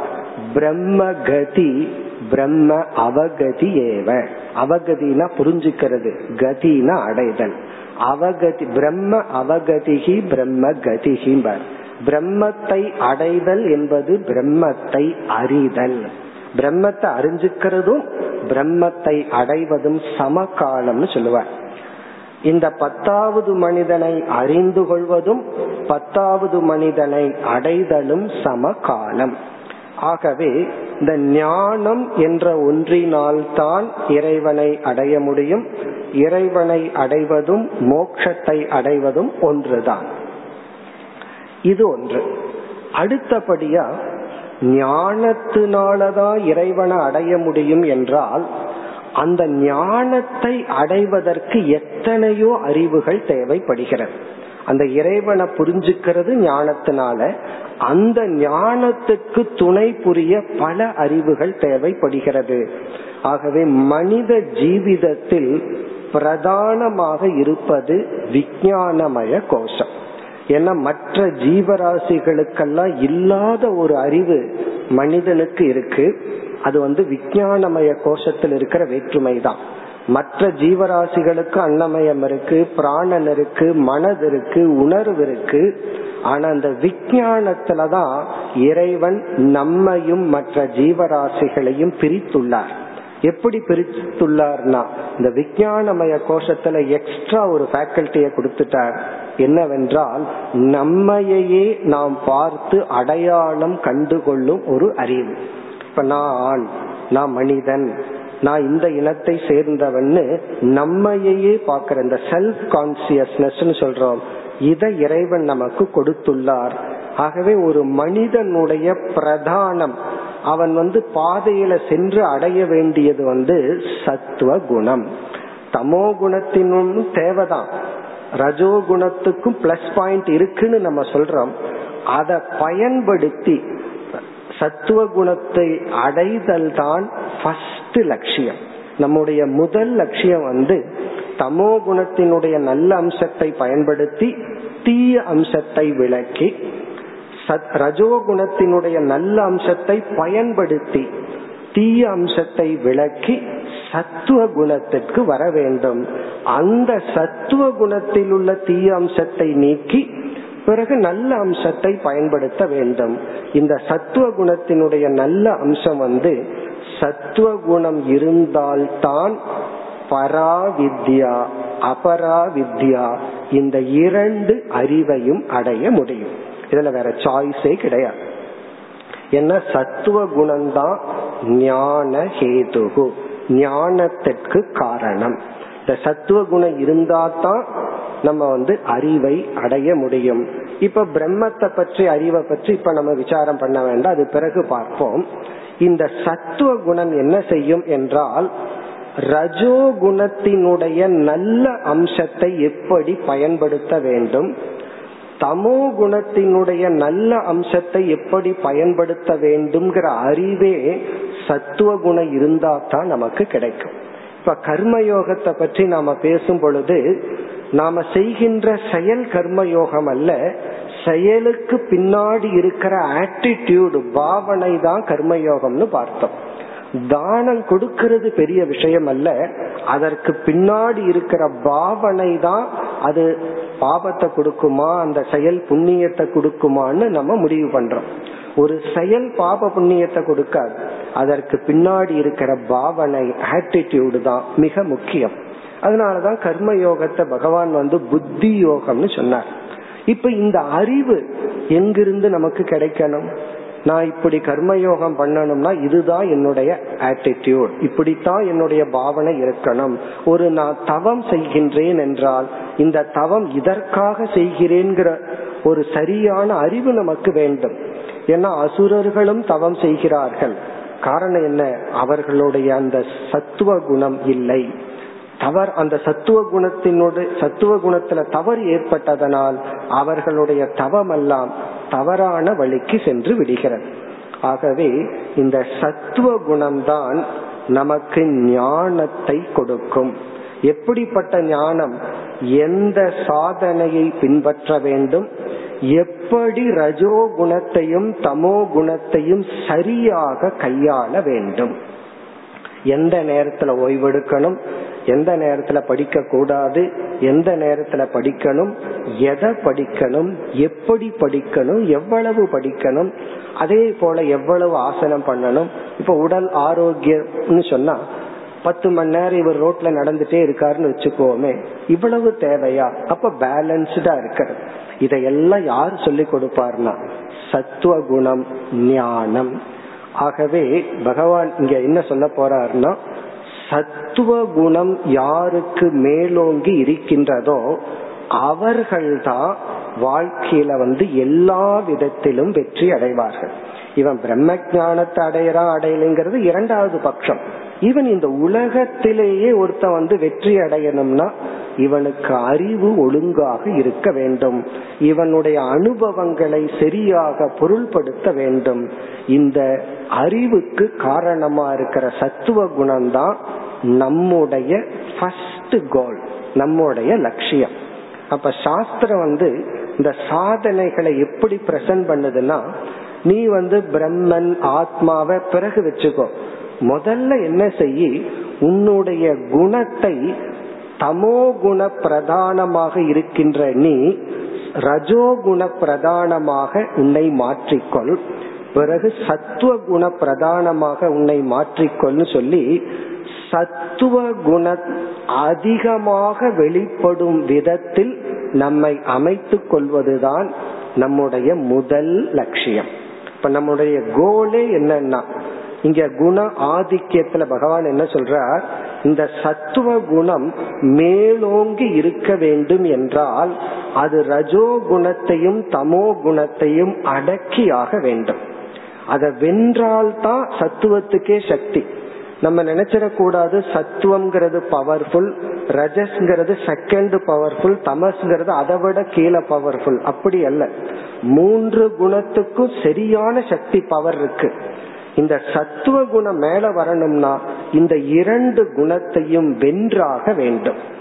பிரம்ம கதி பிரம்ம அவகதி ஏவ. அவகதினா புரிஞ்சுக்கிறது கதினா அடைதல். அவகதி பிரம்ம அவகதிகி பிரம்ம கதிகிம்பர் பிரம்மத்தை அடைதல் என்பது பிரம்மத்தை அறிதல். பிரம்மத்தை அறிஞ்சுக்கிறதும் பிரம்மத்தை அடைவதும் சமகாலம்னு சொல்லுவார். இந்த பத்தாவது மனிதனை அறிந்து கொள்வதும் பத்தாவது மனிதனை அடைதலும் சமகாலம். ஆகவே இந்த ஞானம் என்ற ஒன்றினால்தான் இறைவனை அடைய முடியும் இறைவனை அடைவதும் மோட்சத்தை அடைவதும் ஒன்றுதான். இது ஒன்று. அடுத்தபடியா ஞானத்தினாலதான் இறைவனை அடைய முடியும் என்றால் அந்த ஞானத்தை அடைவதற்கு எத்தனையோ அறிவுகள் தேவைப்படுகிறது. அந்த இறைவனை புரிஞ்சுக்கிறது ஞானத்தினால அந்த ஞானத்துக்கு துணை புரிய பல அறிவுகள் தேவைப்படுகிறது. ஆகவே மனித ஜீவிதத்தில் பிரதானமாக இருப்பது விஞ்ஞானமய கோஷம். ஏன்னா மற்ற ஜீவராசிகளுக்கெல்லாம் இல்லாத ஒரு அறிவு மனிதனுக்கு இருக்கு. அது வந்து விஞ்ஞானமய கோஷத்தில் இருக்கிற வேற்றுமை தான் மற்ற ஜீவராசிகளுக்கு அன்னமயம் இருக்கு பிராணன் இருக்கு மனது இருக்கு உணர்வு இருக்கு. ஆனா அந்த விஞ்ஞானத்துலதான் இறைவன் நம்மையும் மற்ற ஜீவராசிகளையும் பிரித்துள்ளார். எப்படி பிரித்துள்ளார்னா இந்த விஞ்ஞானமய கோஷத்துல எக்ஸ்ட்ரா ஒரு ஃபேக்கல்ட்டிய கொடுத்துட்டார். என்னவென்றால் நம்மையே நாம் பார்த்து அடையாளம் கண்டுகொள்ளும் ஒரு அறிவு. இப்ப நான் ஆண் நான் மனிதன் நான் இந்த இனத்தை சேர்ந்தவன்னு நம்மையே பார்க்கிற இந்த செல்ஃப் கான்சியஸ்னஸ் சொல்றோம். இதை இறைவன் நமக்கு கொடுத்துள்ளார். ஆகவே ஒரு மனிதனுடைய பிரதானம் அவன் வந்து பாதையில சென்று அடைய வேண்டியது வந்து சத்துவ குணம். தமோ குணத்தினும் தேவைதான். ரஜோ குணத்துக்கும் பிளஸ் பாயிண்ட் இருக்குன்னு நம்ம சொல்றோம். அதை பயன்படுத்தி சத்துவ குணத்தை அடைதல் தான் ஃபர்ஸ்ட் லட்சியம். நம்முடைய முதல் லட்சியம் வந்து தமோ குணத்தினுடைய நல்ல அம்சத்தை பயன்படுத்தி தீய அம்சத்தை விளக்கி சத் ரஜோகுணத்தினுடைய நல்ல அம்சத்தை பயன்படுத்தி தீய அம்சத்தை விளக்கி சத்துவ குணத்திற்கு வர வேண்டும். அந்த சத்துவ குணத்தில் உள்ள தீய அம்சத்தை நீக்கி பிறகு நல்ல அம்சத்தை பயன்படுத்த வேண்டும். இந்த சத்துவ குணத்தினுடைய நல்ல அம்சம் வந்து சத்துவ குணம் இருந்தால்தான் பராவித்யா அபராவித்யா இந்த இரண்டு அறிவையும் அடைய முடியும். இதுல வேற சாய்ஸே கிடையாது. என்ன? சத்துவ குணம்தான் ஞான ஹேதுகு. ஞானத்திற்கு காரணம். இந்த சத்துவ குணம் இருந்தா தான் நம்ம வந்து அறிவை அடைய முடியும். இப்ப பிரம்மத்தை பற்றி அறிவை பற்றி இப்ப நம்ம விசாரம் பண்ண வேண்டாம். அது பிறகு பார்ப்போம். இந்த சத்துவ குணம் என்ன செய்யும் என்றால் ரஜோ குணத்தினுடைய நல்ல அம்சத்தை எப்படி பயன்படுத்த வேண்டும்? தமோ குணத்தினுடைய நல்ல அம்சத்தை எப்படி பயன்படுத்த வேண்டும்ங்கிற அறிவே சத்துவ குணம் இருந்தா தான் நமக்கு கிடைக்கும். இப்ப கர்மயோகத்தை பற்றி நாம பேசும் பொழுது நாம செய்கின்ற செயல் கர்மயோகம் அல்ல செயலுக்கு பின்னாடி இருக்கிற ஆட்டிடியூடு பாவனை தான் கர்மயோகம்னு பார்த்தோம். தானம் கொடுக்கிறது பெரிய விஷயம் அல்ல அதற்கு பின்னாடி இருக்கிற பாவனை தான் அது பாபத்தை கொடுக்குமா அந்த செயல் புண்ணியத்தை கொடுக்குமான்னு நம்ம முடிவு பண்றோம். ஒரு செயல் பாப புண்ணியத்தை கொடுக்காது. அதற்கு பின்னாடி இருக்கிற பாவனை ஆட்டிடியூடு தான் மிக முக்கியம். அதனாலதான் கர்ம யோகத்தை பகவான் வந்து புத்தி யோகம்னு சொன்னார். இப்ப இந்த அறிவு எங்கிருந்து நமக்கு கிடைக்கணும்? நான் இப்படி கர்மயோகம் பண்ணணும்னா இதுதான் என்னுடைய ஆட்டிடியூட் இப்படித்தான் என்னுடைய பாவனை இருக்கணும். ஒரு நான் தவம் செய்கின்றேன் என்றால் இந்த தவம் இதற்காக செய்கிறேங்கிற ஒரு சரியான அறிவு நமக்கு வேண்டும். ஏன்னா அசுரர்களும் தவம் செய்கிறார்கள். காரணம் என்ன? அவர்களுடைய அந்த சத்துவ குணம் இல்லை. தவறு அந்த சத்துவ குணத்தினோடு சத்துவ குணத்துல தவறு ஏற்பட்டதனால் அவர்களுடைய தவம் எல்லாம் தவறான வழிக்கு சென்று விடுகிறது. ஆகவே இந்த சத்துவ குணம்தான் நமக்கு ஞானத்தை கொடுக்கும். எப்படிப்பட்ட ஞானம்? எந்த சாதனையை பின்பற்ற வேண்டும்? எப்படி ரஜோ குணத்தையும் தமோ குணத்தையும் சரியாக கையாள வேண்டும்? எந்த நேரத்துல ஓய்வெடுக்கணும்? எந்த நேரத்துல படிக்க கூடாது எந்த நேரத்துல படிக்கணும்? எதை படிக்கணும்? எப்படி படிக்கணும்? எவ்வளவு படிக்கணும்? அதே போல எவ்வளவு ஆசனம் பண்ணணும்? இப்ப உடல் ஆரோக்கியம்னு சொன்னா பத்து மணி நேரம் இவர் ரோட்ல நடந்துட்டே இருக்காருன்னு வச்சுக்கோமே இவ்வளவு தேவையா? அப்ப பேலன்ஸ்டா இருக்கிறது. இதையெல்லாம் யார் சொல்லி கொடுப்பார்னா? சத்துவ குணம் ஞானம். ஆகவே பகவான் இங்க என்ன சொல்ல போறாருன்னா சத்துவ குணம் யாருக்கு மேலோங்கி இருக்கின்றதோ அவர்கள்தான் வாழ்க்கையில வந்து எல்லா விதத்திலும் வெற்றி அடைவார்கள். இவன் பிரம்ம ஞானத்தை அடையறான் அடையலைங்கிறது இரண்டாவது பட்சம். இவன் இந்த உலகத்திலேயே ஒருத்தன் வந்து வெற்றி அடையணும்னா இவனுக்கு அறிவு ஒழுங்காக இருக்க வேண்டும். இவனுடைய அனுபவங்களை சரியாக பொருள்படுத்த வேண்டும். இந்த அறிவுக்கு காரணமா இருக்கிற சத்துவ குணம்தான் நம்முடைய ஃபர்ஸ்ட் கோல் நம்முடைய லட்சியம். அப்ப சாஸ்திரம் வந்து இந்த சாதனைகளை எப்படி பிரசன்ட் பண்ணுதுன்னா நீ வந்து பிரம்மன் ஆத்மாவை பிறகு வச்சுக்கோ. முதல்ல என்ன செய்ய உன்னுடைய குணத்தை தமோ குண பிரதானமாக இருக்கின்ற நீ ரஜோகுண பிரதானமாக உன்னை மாற்றிக்கொள். பிறகு சத்துவ குண பிரதானமாக உன்னை மாற்றிக்கொள்னு சொல்லி சத்துவ குண அதிகமாக வெளிப்படும் விதத்தில் நம்மை அமைத்துக் கொள்வதுதான் நம்முடைய முதல் லட்சியம். இப்ப நம்முடைய கோலே என்னன்னா இங்க குண ஆதிக்கியத்துல பகவான் என்ன சொல்றார்? இந்த சத்துவ குணம் மேலோங்கி இருக்க வேண்டும் என்றால் அது ரஜோ குணத்தையும் தமோ குணத்தையும் அடக்கியாக வேண்டும். அதை வென்றால்தான் சத்துவத்துக்கே சக்தி. நம்ம நினைச்சிடக்கூடாது சத்துவம்ங்கிறது பவர்ஃபுல் ரஜஸ்ங்கிறது செகண்ட் பவர்ஃபுல் தமஸ்ங்கிறது அதை விட கீழே பவர்ஃபுல் அப்படி அல்ல. மூன்று குணத்துக்கும் சரியான சக்தி பவர் இருக்கு. இந்த சத்துவ குணம் மேல வரணும்னா இந்த இரண்டு குணத்தையும் வென்றாக வேண்டும்.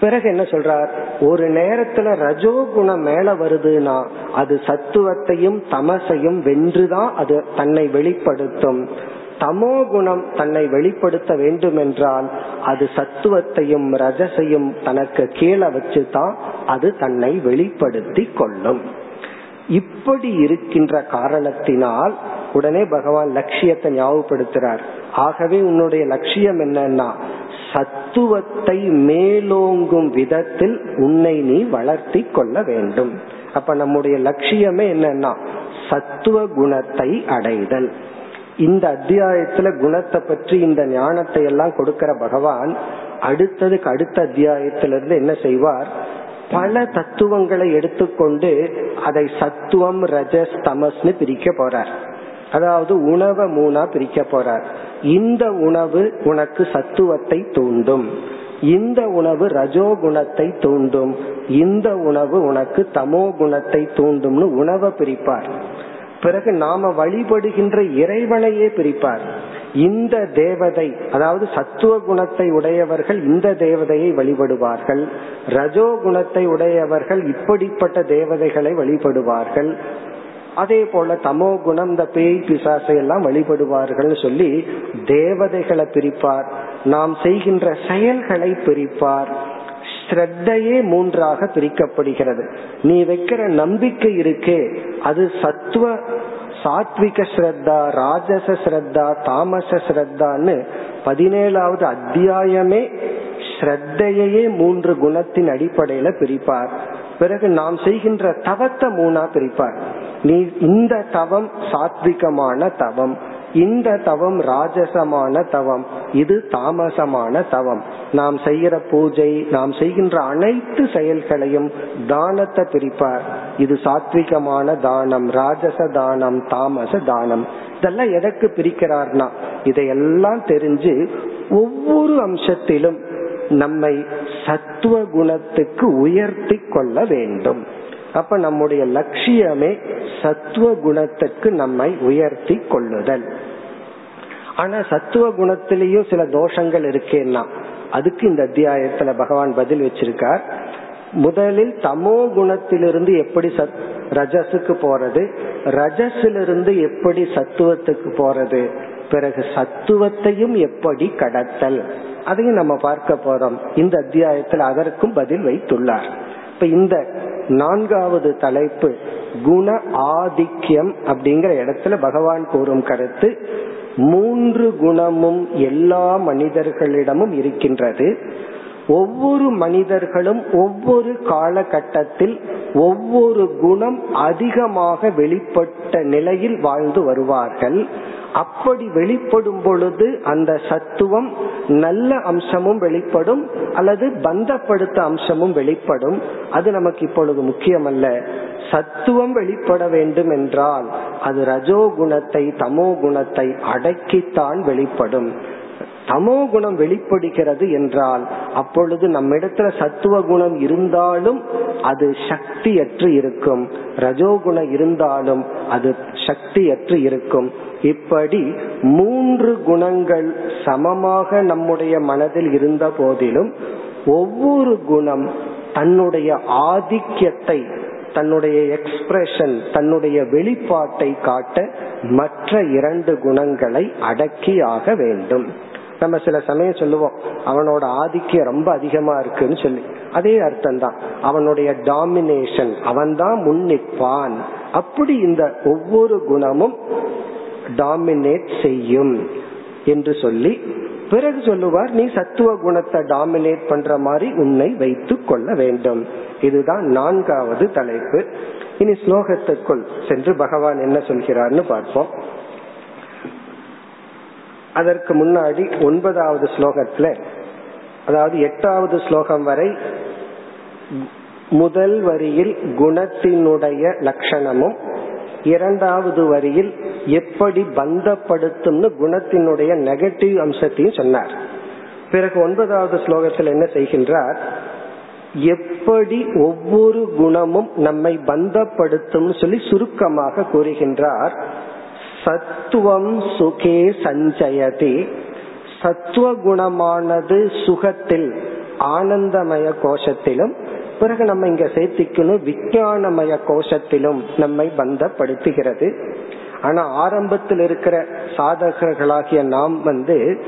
பிறகு என்ன சொல்றார்? ஒரு நேரத்துல ரஜோ குணம் மேல வருதுன்னா அது சத்துவத்தையும் தமசையும் வென்றுதான் அது தன்னை வெளிப்படுத்தும். தமோ குணம் தன்னை வெளிப்படுத்த வேண்டும் என்றால் அது சத்துவத்தையும் ரஜசையும் தனக்கு கீழே வச்சுதான் அது தன்னை வெளிப்படுத்தி கொள்ளும். இப்படி இருக்கின்ற காரணத்தினால் உடனே பகவான் லட்சியத்தை ஞாபகப்படுத்துறார். ஆகவே உன்னுடைய லட்சியம் என்னன்னா சத்துவத்தை மேலோங்கும் விதத்தில் உன்னை நீ வளர்த்தி கொள்ள வேண்டும். அப்ப நம்முடைய லட்சியமே என்னன்னா சத்துவ குணத்தை அடைதல். இந்த அத்தியாயத்துல குணத்தை பற்றி இந்த ஞானத்தை எல்லாம் கொடுக்கிற பகவான் அடுத்ததுக்கு அடுத்த அத்தியாயத்திலிருந்து என்ன செய்வார்? பல தத்துவங்களை எடுத்துக்கொண்டு அதை சத்துவம் ரஜஸ் தமஸ்னு பிரிக்க போறார். அதாவது உணவை மூணா பிரிக்க போறார். இந்த உணவு உனக்கு சத்துவத்தை தூண்டும். இந்த உணவு ரஜோ குணத்தை தூண்டும். இந்த உணவு உனக்கு தமோ குணத்தை தூண்டும்னு உணவை பிரிப்பார். பிறகு நாம வழிபடுகின்ற இறைவனையே பிரிப்பார். இந்த தேவதை அதாவது சத்துவ குணத்தை உடையவர்கள் இந்த தேவதையை வழிபடுவார்கள். ரஜோ குணத்தை உடையவர்கள் இப்படிப்பட்ட தேவதைகளை வழிபடுவார்கள். அதே போல தமோ குணம் இந்த பேய் பிசாசை எல்லாம் வழிபடுவார்கள் சொல்லி தேவதைகளை பிரிப்பார். நாம் செய்கின்ற செயல்களை பிரிப்பார். ஸ்ரத்தையே மூன்றாக பிரிக்கப்படுகிறது. நீ வைக்கிற நம்பிக்கை இருக்கே அது சத்துவ சாத்விக ஸ்ரத்தா ராஜச ஸ்ரத்தா தாமச ஸ்ரத்தான்னு பதினேழாவது அத்தியாயமே ஸ்ரத்தையே மூன்று குணத்தின் அடிப்படையில பிரிப்பார். பிறகு நாம் செய்கின்ற தவத்தை மூணா பிரிப்பார். நீ இந்த தவம் சாத்விகமான தவம். இந்த தவம் ராஜசமான தவம் இது தாமசமான தவம். நாம் செய்கிற பூஜை நாம் செய்கின்ற அனைத்து செயல்களையும் தானத்தை பிரிப்பார். இது சாத்விகமான தானம் ராஜச தானம் தாமச தானம். இதெல்லாம் எதற்கு பிரிக்கிறார்னா இதையெல்லாம் தெரிஞ்சு ஒவ்வொரு அம்சத்திலும் நம்மை சத்துவ குணத்துக்கு உயர்த்தி கொள்ள வேண்டும். அப்ப நம்முடைய லட்சியமே சத்துவ குணத்துக்கு நம்மை உயர்த்தி கொள்ளுதல். ஆனா சத்துவ குணத்திலேயும் சில தோஷங்கள் இருக்கேன்னா அதுக்கு இந்த அத்தியாயத்துல பகவான் பதில் வச்சிருக்கார். முதலில் தமோ குணத்திலிருந்து எப்படி சத் ரஜஸுக்கு போறது ரஜஸிலிருந்து எப்படி சத்துவத்துக்கு போறது பிறகு சத்துவத்தையும் எப்படி கடத்தல் அதையும் நம்ம பார்க்க போறோம். இந்த அத்தியாயத்தில் அதற்கும் பதில் வைத்துள்ளார். இப்ப இந்த நான்காவது தலைப்பு குண ஆதிக்கியம் அப்படிங்கிற இடத்துல பகவான் கூறும் கருத்து மூன்று குணமும் எல்லா மனிதர்களிடமும் இருக்கின்றது. ஒவ்வொரு மனிதர்களும் ஒவ்வொரு காலகட்டத்தில் ஒவ்வொரு குணம் அதிகமாக வெளிப்பட்ட நிலையில் வாழ்ந்து வருவார்கள். அப்படி வெளிப்படும் பொழுது அந்த சத்துவம் நல்ல அம்சமும் வெளிப்படும் அல்லது பந்தப்படுத்த அம்சமும் வெளிப்படும். அது நமக்கு இப்பொழுது முக்கியமல்ல. சத்துவம் வெளிப்பட வேண்டும் என்றால் அது ரஜோ குணத்தை தமோ குணத்தை அடக்கித்தான் வெளிப்படும். தமோ குணம் வெளிப்படுகிறது என்றால் அப்பொழுது நம்மிடத்துல சத்துவ குணம் இருந்தாலும் அது சக்தியற்று இருக்கும். ரஜோகுணம் இருந்தாலும் அது சக்தியற்று இருக்கும். இப்படி மூன்று குணங்கள் சமமாக நம்முடைய மனதில் இருந்த போதிலும் ஒவ்வொரு குணம் தன்னுடைய ஆதிக்கத்தை தன்னுடைய எக்ஸ்பிரஷன் தன்னுடைய வெளிப்பாட்டை காட்ட மற்ற இரண்டு குணங்களை அடக்கியாக வேண்டும். நம்ம சில சமயம் சொல்லுவோம் அவனோட ஆதிக்கம் ரொம்ப அதிகமா இருக்குன்னு சொல்லி. அதே அர்த்தம் தான் அவனுடைய டாமினேஷன் அவன் தான் முன்னிப்பான் அப்படி இந்த ஒவ்வொரு குணமும் டாமினேட் செய்யும் என்று சொல்லி பிறகு சொல்லுவார் நீ சத்துவ குணத்தை டாமினேட் பண்ற மாதிரி உன்னை வைத்து கொள்ள வேண்டும். இதுதான் நான்காவது தலைப்பு. இனி ஸ்லோகத்துக்குள் சென்று பகவான் என்ன சொல்கிறார்னு பார்ப்போம். அதற்கு முன்னாடி ஒன்பதாவது ஸ்லோகத்துல அதாவது எட்டாவது ஸ்லோகம் வரை முதல் வரியில் குணத்தினுடைய லட்சணமும் இரண்டாவது வரியில் எப்படி பந்தப்படுத்தும்னு குணத்தினுடைய நெகட்டிவ் அம்சத்தையும் சொன்னார். பிறகு ஒன்பதாவது ஸ்லோகத்தில் என்ன செய்கின்றார்? எப்படி ஒவ்வொரு குணமும் நம்மை பந்தப்படுத்தும் சொல்லி சுருக்கமாக கூறுகின்றார். சத்துவம் சுகே சஞ்சயதி. சத்துவ குணமானது சுகத்தில் ஆனந்தமய கோஷத்திலும் பிறகு நம்ம இங்க சேர்த்திக்கணும் விஞ்ஞானமய கோஷத்திலும் நம்மை பந்தப்படுத்துகிறது. ஆனா ஆரம்பத்தில் இருக்கிற சாதகர்களாகிய நாம் வந்து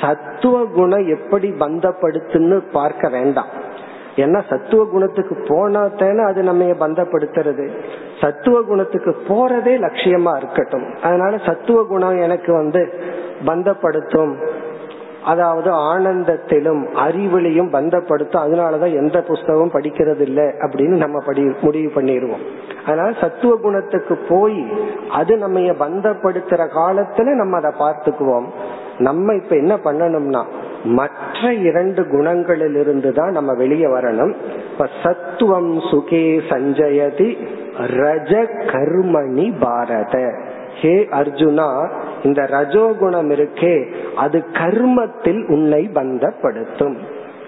சத்துவ குணம் எப்படி பந்தப்படுத்துன்னு பார்க்க வேண்டாம். ஏன்னா சத்துவ குணத்துக்கு போனா தானே அது நம்ம பந்தப்படுத்துறது? சத்துவ குணத்துக்கு போறதே லட்சியமா இருக்கட்டும். அதனால சத்துவ குணம் எனக்கு வந்து பந்தப்படுத்தும். அதாவது ஆனந்தத்திலும் அறிவிலையும் பந்தப்படுத்தும். அதனாலதான் எந்த புஸ்தகமும் படிக்கிறது இல்லை அப்படின்னு நம்ம படி முடிவு பண்ணிடுவோம். அதனால சத்துவ குணத்துக்கு போய் அது நம்ம பந்தப்படுத்துற காலத்துல நம்ம அதை பார்த்துக்குவோம். நம்ம இப்ப என்ன பண்ணணும்னா மற்ற இரண்டு குணங்களிலிருந்து தான் நம்ம வெளியே வரணும். இப்ப சத்துவம் சுகே சஞ்சயதி ரஜ கர்மணி பாரத. ஹே அர்ஜுனா இந்த ரஜோகுணம் இருக்கே அது கர்மத்தில் உன்னை பந்தப்படுத்தும்.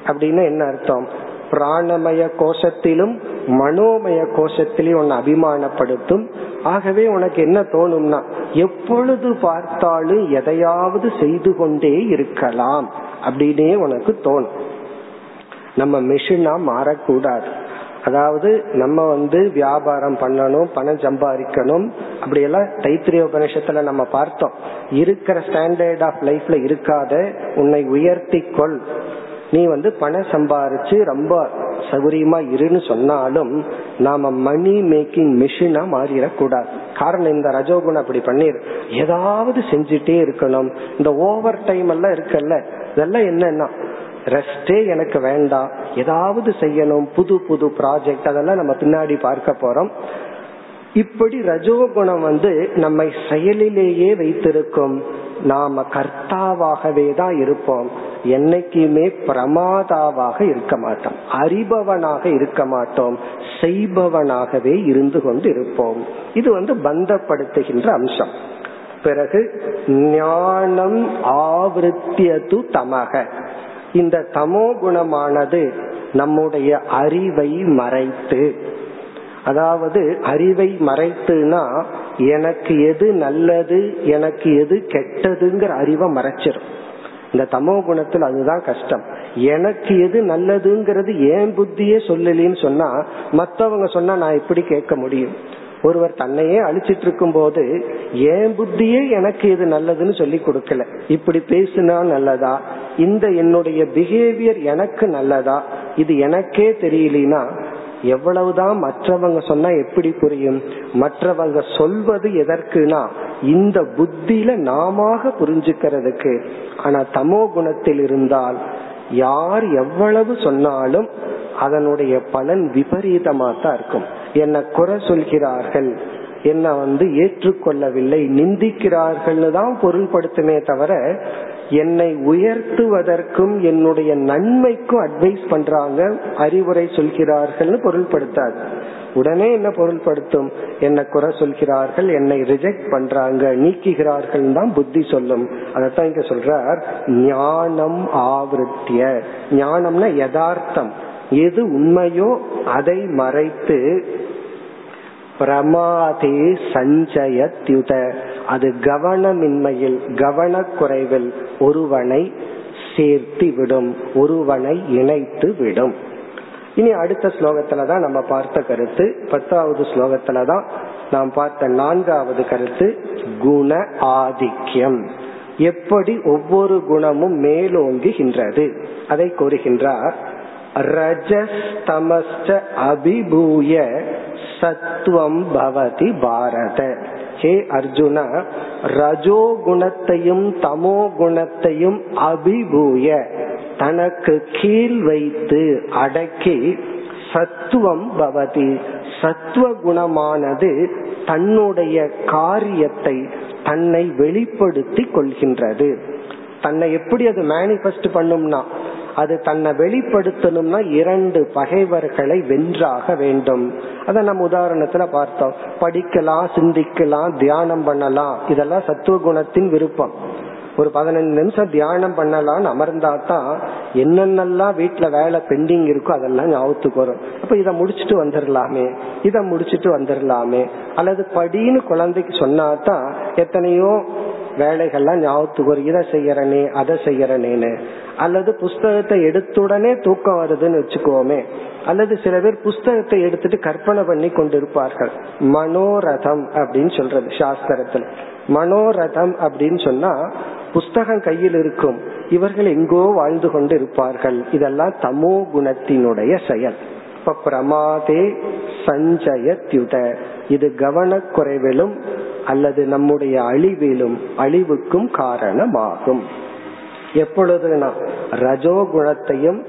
அப்படின்னு என்ன அர்த்தம்? பிராணமய கோஷத்திலும் மனோமய கோஷத்திலையும் உன்னை அபிமானப்படுத்தும். ஆகவே உனக்கு என்ன தோணும்னா எப்பொழுது பார்த்தாலும் எதையாவது செய்து கொண்டே இருக்கலாம் அப்படின்னே உனக்கு தோணும். நம்ம மிஷினா மாறக்கூடாது. அதாவது நம்ம வந்து வியாபாரம் பண்ணணும் பணம் சம்பாதிக்கணும் அப்படியெல்லாம் தைத்திரிய உபநிஷத்துல நம்ம பார்த்தோம். இருக்கிற ஸ்டாண்டர்ட் ஆஃப் லைஃப்ல இருக்காத உன்னை உயர்த்தி கொள். நீ வந்து பணம் சம்பாரிச்சு ரொம்ப சௌகரியமா இருன்னு சொன்னாலும் நாம மணி மேக்கிங் மிஷினா மாறிடக்கூடாது. காரணம் இந்த ரஜோகுணம் அப்படி பண்ணிரு. ஏதாவது செஞ்சுட்டே இருக்கணும். இந்த ஓவர் டைம் எல்லாம் இருக்குல்ல இதெல்லாம் என்னன்னா ரெஸ்டே எனக்கு வேண்டாம். ஏதாவது செய்யணும். புது புது ப்ராஜெக்ட் அதெல்லாம் நம்ம பின்னாடி பார்க்க போறோம். இப்படி ரஜோகுணம் வந்து நம்மை செயலிலேயே வைத்திருக்கும். நாம கர்த்தாவாகவே தான் இருப்போம். என்னைக்குமே பிரமாதாவாக இருக்க மாட்டோம். அறிபவனாக இருக்க மாட்டோம். செய்பவனாகவே இருந்து கொண்டு இருப்போம் இது வந்து பந்தப்படுத்துகின்ற அம்சம். பிறகு ஞானம் ஆவருத்தியது தமக. இந்த தமோ குணமானது நம்முடைய அறிவை மறைத்து அதாவது அறிவை மறைத்துனா எனக்கு எது நல்லது எனக்கு எது கெட்டதுங்கிற அறிவை மறைச்சிரும். இந்த தமோ குணத்தில் அதுதான் கஷ்டம். எனக்கு எது நல்லதுங்கிறது ஏன் புத்தியே சொல்லலின்னு சொன்னா மத்தவங்க சொன்னா நான் எப்படி கேட்க முடியும். ஒருவர் தன்னையே அழிச்சிட்டு இருக்கும் போது ஏன் புத்தியே எனக்கு இது நல்லதுன்னு சொல்லி கொடுக்கல. இப்படி பேசினா நல்லதா? இந்த என்னுடைய பிஹேவியர் எனக்கு நல்லதா? இது எனக்கே தெரியலனா எவ்வளவுதான் மற்றவங்க சொன்னா எப்படி புரியும்? மற்றவங்க சொல்வது எதற்குனா இந்த புத்தியில நாம புரிஞ்சுக்கிறதுக்கு. ஆனா தமோ குணத்தில் இருந்தால் யார் எவ்வளவு சொன்னாலும் அதனுடைய பலன் விபரீதமா தான் இருக்கும். என்ன குறை சொல்கிறார்கள் என்ன வந்து ஏற்றுக்கொள்ளவில்லை நிந்திக்கிறார்கள்னு தான் பொருள்படுத்துமே தவிர என்னை உயர்த்துவதற்கும் என்னுடைய நன்மைக்கும் அட்வைஸ் பண்றாங்க அறிவுரை சொல்கிறார்கள்னு பொருள்படுத்தாது. உடனே என்ன பொருள்படுத்தும்? என்ன குறை சொல்கிறார்கள் என்னை ரிஜெக்ட் பண்றாங்க நீக்குகிறார்கள் தான் புத்தி சொல்லும். அதத்தான் இங்க சொல்றார் ஞானம் ஆவருத்திய. ஞானம்னா யதார்த்தம். எது உண்மையோ அதை மறைத்து பிரமாதே சஞ்சயத்யுத. அது கவனமின்மையில் கவனக்குறைவில் ஒருவனை சேர்த்து விடும் ஒருவனை இணைத்து விடும் இனி அடுத்த ஸ்லோகத்துல தான் நம்ம பார்த்த கருத்து. பத்தாவது ஸ்லோகத்துல தான் நாம் பார்த்த நான்காவது கருத்து குண ஆதிக்கியம் எப்படி ஒவ்வொரு குணமும் மேலோங்குகின்றது? அதை கூறுகின்றார் ரஜஸ்தமஸ்ட அபிபூய சத்துவம் பவதி பாரத. ஹே அர்ஜுனா ரஜோ குணத்தையும் தமோ குணத்தையும் அபிபூய. தனக்கு கீழ் வைத்து அடக்கி சத்துவம் பவதி. சத்துவ குணமானது தன்னுடைய காரியத்தை தன்னை வெளிப்படுத்தி கொள்கின்றது. தன்னை எப்படி அது மேனிபெஸ்ட் பண்ணும்னா அது தன்னை வெளிப்படுத்தணும்னா இரண்டு பகைவர்களை வென்றாக வேண்டும். அதை நம்ம உதாரணத்துல பார்த்தோம். படிக்கலாம் சிந்திக்கலாம் தியானம் பண்ணலாம். இதெல்லாம் சத்துவ குணத்தின் விருப்பம். ஒரு பதினஞ்சு நிமிஷம் தியானம் பண்ணலாம்னு அமர்ந்தா தான் என்னென்னலாம் வீட்டுல வேலை பெண்டிங் இருக்கோ அதெல்லாம் ஞாபகத்துக்கு வரும். அப்ப இதை முடிச்சுட்டு வந்துடலாமே இதை முடிச்சுட்டு வந்துடலாமே அல்லது படின்னு குழந்தைக்கு சொன்னாதான் எத்தனையோ வேலைகள்லாம் ஞாபகத்துக்கு வரும். இதை செய்யறனே அதை செய்யறனேன்னு. அல்லது புஸ்தகத்தை எடுத்துடனே தூக்கம் வருதுன்னு வச்சுக்கோமே. அல்லது சில பேர் புஸ்தகத்தை எடுத்துட்டு கற்பனை பண்ணி கொண்டிருப்பார்கள். மனோரதம் அப்படின்னு சொல்றது சாஸ்திரத்துல. மனோரதம் அப்படின்னு சொன்னா புஸ்தகம் கையில் இருக்கும். இவர்கள் எங்கோ வாழ்ந்து கொண்டு இருப்பார்கள் இதெல்லாம் தமோ குணத்தினுடைய செயல். இப்ப பிரமாதே சஞ்சயத்யுத. இது கவனக்குறைவிலும் அல்லது நம்முடைய அழிவிலும் அழிவுக்கும் காரணமாகும். எப்பொழுதுனா ரஜோ குணத்தையும்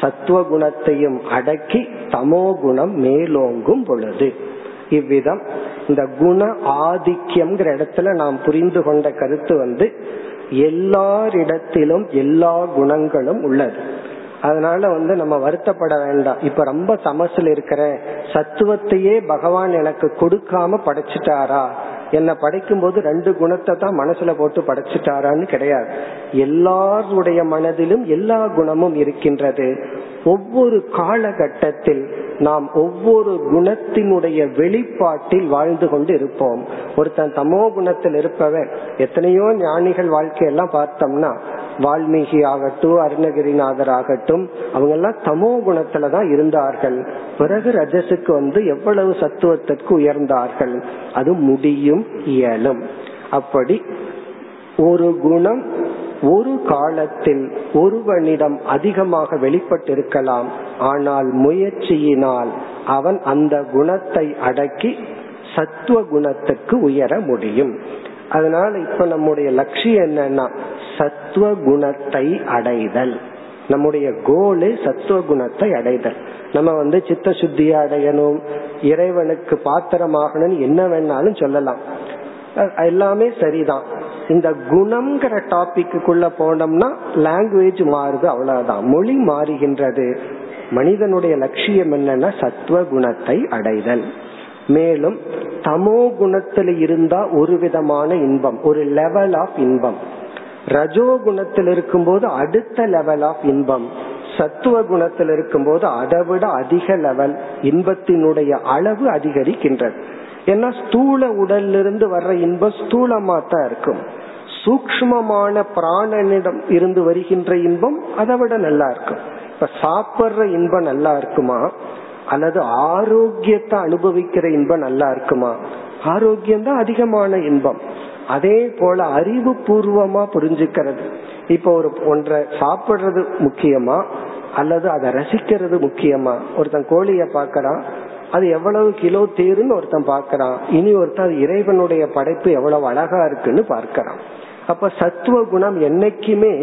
சத்துவ குணத்தையும் அடக்கி தமோ குணம் மேலோங்கும் பொழுது. இவ்விதம் இந்த குண ஆதிக்கியம்ங்கிற இடத்துல நாம் புரிந்து கொண்ட கருத்து வந்து எல்லாரிடத்திலும் எல்லா குணங்களும் உள்ளது. அதனால வந்து நம்ம வருத்தப்பட வேண்டாம். இப்ப ரொம்ப சமசில் இருக்கிற சத்துவத்தையே பகவான் எனக்கு கொடுக்காம படைச்சிட்டாரா? என்ன படைக்கும் போது ரெண்டு குணத்தை தான் மனசுல போட்டு படைச்சிட்டாரான்னு கிடையாது. எல்லாருடைய மனதிலும் எல்லா குணமும் இருக்கின்றது. ஒவ்வொரு காலகட்டத்தில் நாம் ஒவ்வொரு குணத்தினுடைய வெளிப்பாட்டில் வாழ்ந்து கொண்டு இருப்போம். ஒருத்தன் தமோ குணத்தில் இருப்பவன். எத்தனையோ ஞானிகள் வாழ்க்கையெல்லாம் பார்த்தோம்னா வால்மீகி ஆகட்டும் அருணகிரிநாதர் ஆகட்டும் அவங்க எல்லாம் தமோ குணத்துலதான் இருந்தார்கள். பிறகு ரஜசுக்கு வந்து எவ்வளவு சத்துவத்திற்கு உயர்ந்தார்கள்? அது முடியும் இயலும். அப்படி ஒரு குணம் ஒரு காலத்தில் ஒருவனிடம் அதிகமாக வெளிப்பட்டிருக்கலாம். ஆனால் முயற்சியினால் அவன் அந்த குணத்தை அடக்கி சத்துவ குணத்துக்கு உயர முடியும். அதனால இப்ப நம்முடைய லட்சியம் என்னன்னா சத்துவ குணத்தை அடைதல். நம்முடைய கோலு சத்துவ குணத்தை அடைதல். நம்ம வந்து சித்த சுத்தியை அடையணும் இறைவனுக்கு பாத்திரமாகணும்னு என்ன வேணாலும் சொல்லலாம். எல்லாமே சரிதான். இந்த குணம்ங்கிற டாபிக்குள்ள போனோம்னா லாங்குவேஜ் மாறுது அவ்வளவுதான். மொழி மாறுகின்றது. மனிதனுடைய லட்சியம் என்னன்னா சத்துவ குணத்தை அடைதல். மேலும் தமோ குணத்துல இருந்தா ஒரு விதமான இன்பம் ஒரு லெவல் ஆஃப் இன்பம். ரஜோ குணத்தில் இருக்கும்போது அடுத்த லெவல் ஆஃப் இன்பம். சத்துவ குணத்தில் இருக்கும்போது அதை விட அதிக லெவல் இன்பத்தினுடைய அளவு அதிகரிக்கின்றது. ஏன்னா ஸ்தூல உடல்ல இருந்து வர்ற இன்பம் ஸ்தூலமா தான் இருக்கும். சூக்மமான பிராணனிடம் இருந்து வருகின்ற இன்பம் அதை விட நல்லா இருக்கும். இப்ப சாப்பிடுற இன்பம் நல்லா இருக்குமா? அல்லது ஆரோக்கியத்தை அனுபவிக்கிற இன்பம் நல்லா இருக்குமா? ஆரோக்கியம் தான் அதிகமான இன்பம். அதே போல அறிவு பூர்வமா புரிஞ்சுக்கிறது. இப்போ ஒரு ஒன்றை சாப்பிடுறது முக்கியமா? அல்லது அதை ரசிக்கிறது முக்கியமா? ஒருத்தன் கோழிய பாக்கிறான் அது எவ்வளவு கிலோ தேருன்னு ஒருத்தன் பாக்கிறான் இனி ஒருத்தன் இறைவனுடைய படைப்பு எவ்வளவு அழகா இருக்குன்னு பார்க்கிறான். அப்ப சத்துவ குணம் என்னைக்குமே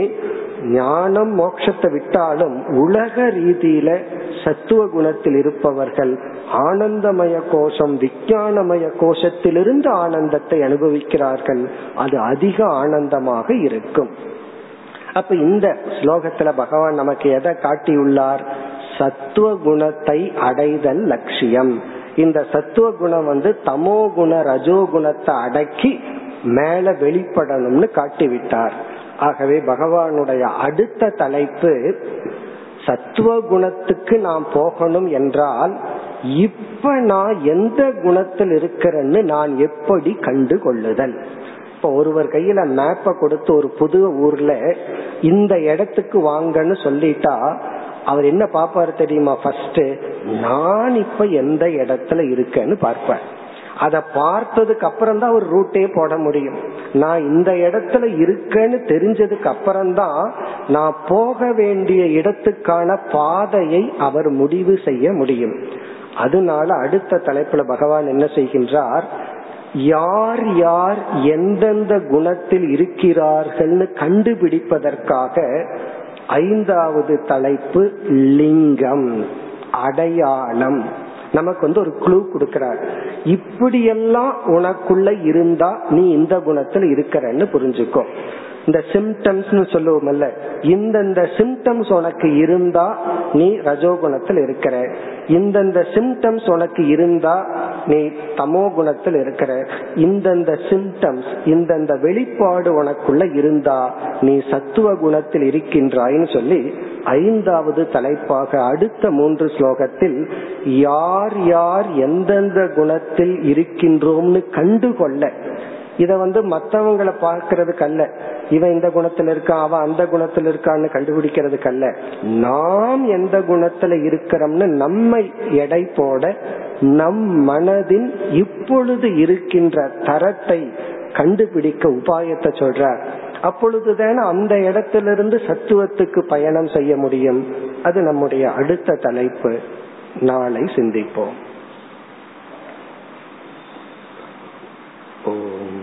ஞானம் மோட்சத்தை விட்டாலும் உலக ரீதியில சத்துவ குணத்தில் இருப்பவர்கள் ஆனந்தமய கோஷம் விஞ்ஞானமய கோஷத்திலிருந்து ஆனந்தத்தை அனுபவிக்கிறார்கள். அது அதிக ஆனந்தமாக இருக்கும். அப்ப இந்த ஸ்லோகத்துல பகவான் நமக்கு எதை காட்டியுள்ளார்? சத்துவ குணத்தை அடைதல் லட்சியம். இந்த சத்துவ குணம் வந்து தமோ குண ரஜோ குணத்தை அடக்கி மேல வெளிப்படணும்னு காட்டிவிட்டார். ஆகவே பகவானுடைய அடுத்த தலைப்பு சத்துவ குணத்துக்கு நாம் போகணும் என்றால் இப்ப நான் எந்த குணத்தில் இருக்கிறேன்னு நான் எப்படி கண்டு கொள்ளுதல் இப்ப ஒருவர் கையில மேப்ப கொடுத்து ஒரு புது ஊர்ல இந்த இடத்துக்கு வாங்கன்னு சொல்லிட்டா அவர் என்ன பாப்பாரு தெரியுமா ஃபர்ஸ்ட் நான் இப்ப எந்த இடத்துல இருக்கேன்னு பார்ப்பேன் அதை பார்த்ததுக்கு அப்புறம் தான் ஒரு ரூட்டே போட முடியும். நான் இந்த இடத்துல இருக்கேன்னு தெரிஞ்சதுக்கு அப்புறம் தான் நான் போக வேண்டிய இடத்துக்கான பாதையை அவர் முடிவு செய்ய முடியும். அதனால அடுத்த தலைப்புல பகவான் என்ன செய்கின்றார்? யார் யார் எந்தெந்த குணத்தில் இருக்கிறார்கள்னு கண்டுபிடிப்பதற்காக ஐந்தாவது தலைப்பு லிங்கம் அடையாளம். நமக்கு வந்து ஒரு குழு கொடுக்கிறார். இப்படியெல்லாம் உனக்குள்ள இருந்தா நீ இந்த குணத்துல இருக்கிறன்னு புரிஞ்சுக்கோ. இந்த சிம்டம்ஸ் சொல்லுவோம்ல இந்தந்த சிம்டம்ஸ் உனக்கு இருந்தா நீ ரஜோகுணத்தில் இருக்கிற. இந்தந்த சிம்டம்ஸ் உனக்கு இருந்தா நீ தமோ குணத்தில் இருக்கிற. இந்தந்த சிம்டம்ஸ் இந்தந்த வெளிப்பாடு உனக்குள்ள இருந்தா நீ சத்துவ குணத்தில் இருக்கின்றாய்னு சொல்லி ஐந்தாவது தலைப்பாக அடுத்த மூன்று ஸ்லோகத்தில் யார் யார் எந்தெந்த குணத்தில் இருக்கின்றோம்னு கண்டுகொள்ள இத வந்து மத்தவங்களை பார்க்கறதுக்கு அல்ல இவன் இந்த குணத்துல இருக்கான் அவன் அந்த குணத்துல இருக்கான்னு கண்டுபிடிக்கிறதுக்கு அல்ல நாம் எந்த குணத்துல இருக்கிறோம்னு நம்மை எடை போட நம் மனதின் இப்பொழுது இருக்கின்ற தரத்தை கண்டுபிடிக்க உபாயத்தை சொல்றார். அப்பொழுதுதான் அந்த இடத்திலிருந்து சத்துவத்துக்கு பயணம் செய்ய முடியும். அது நம்முடைய அடுத்த தலைப்பு. நாளை சிந்திப்போம். ஓம்.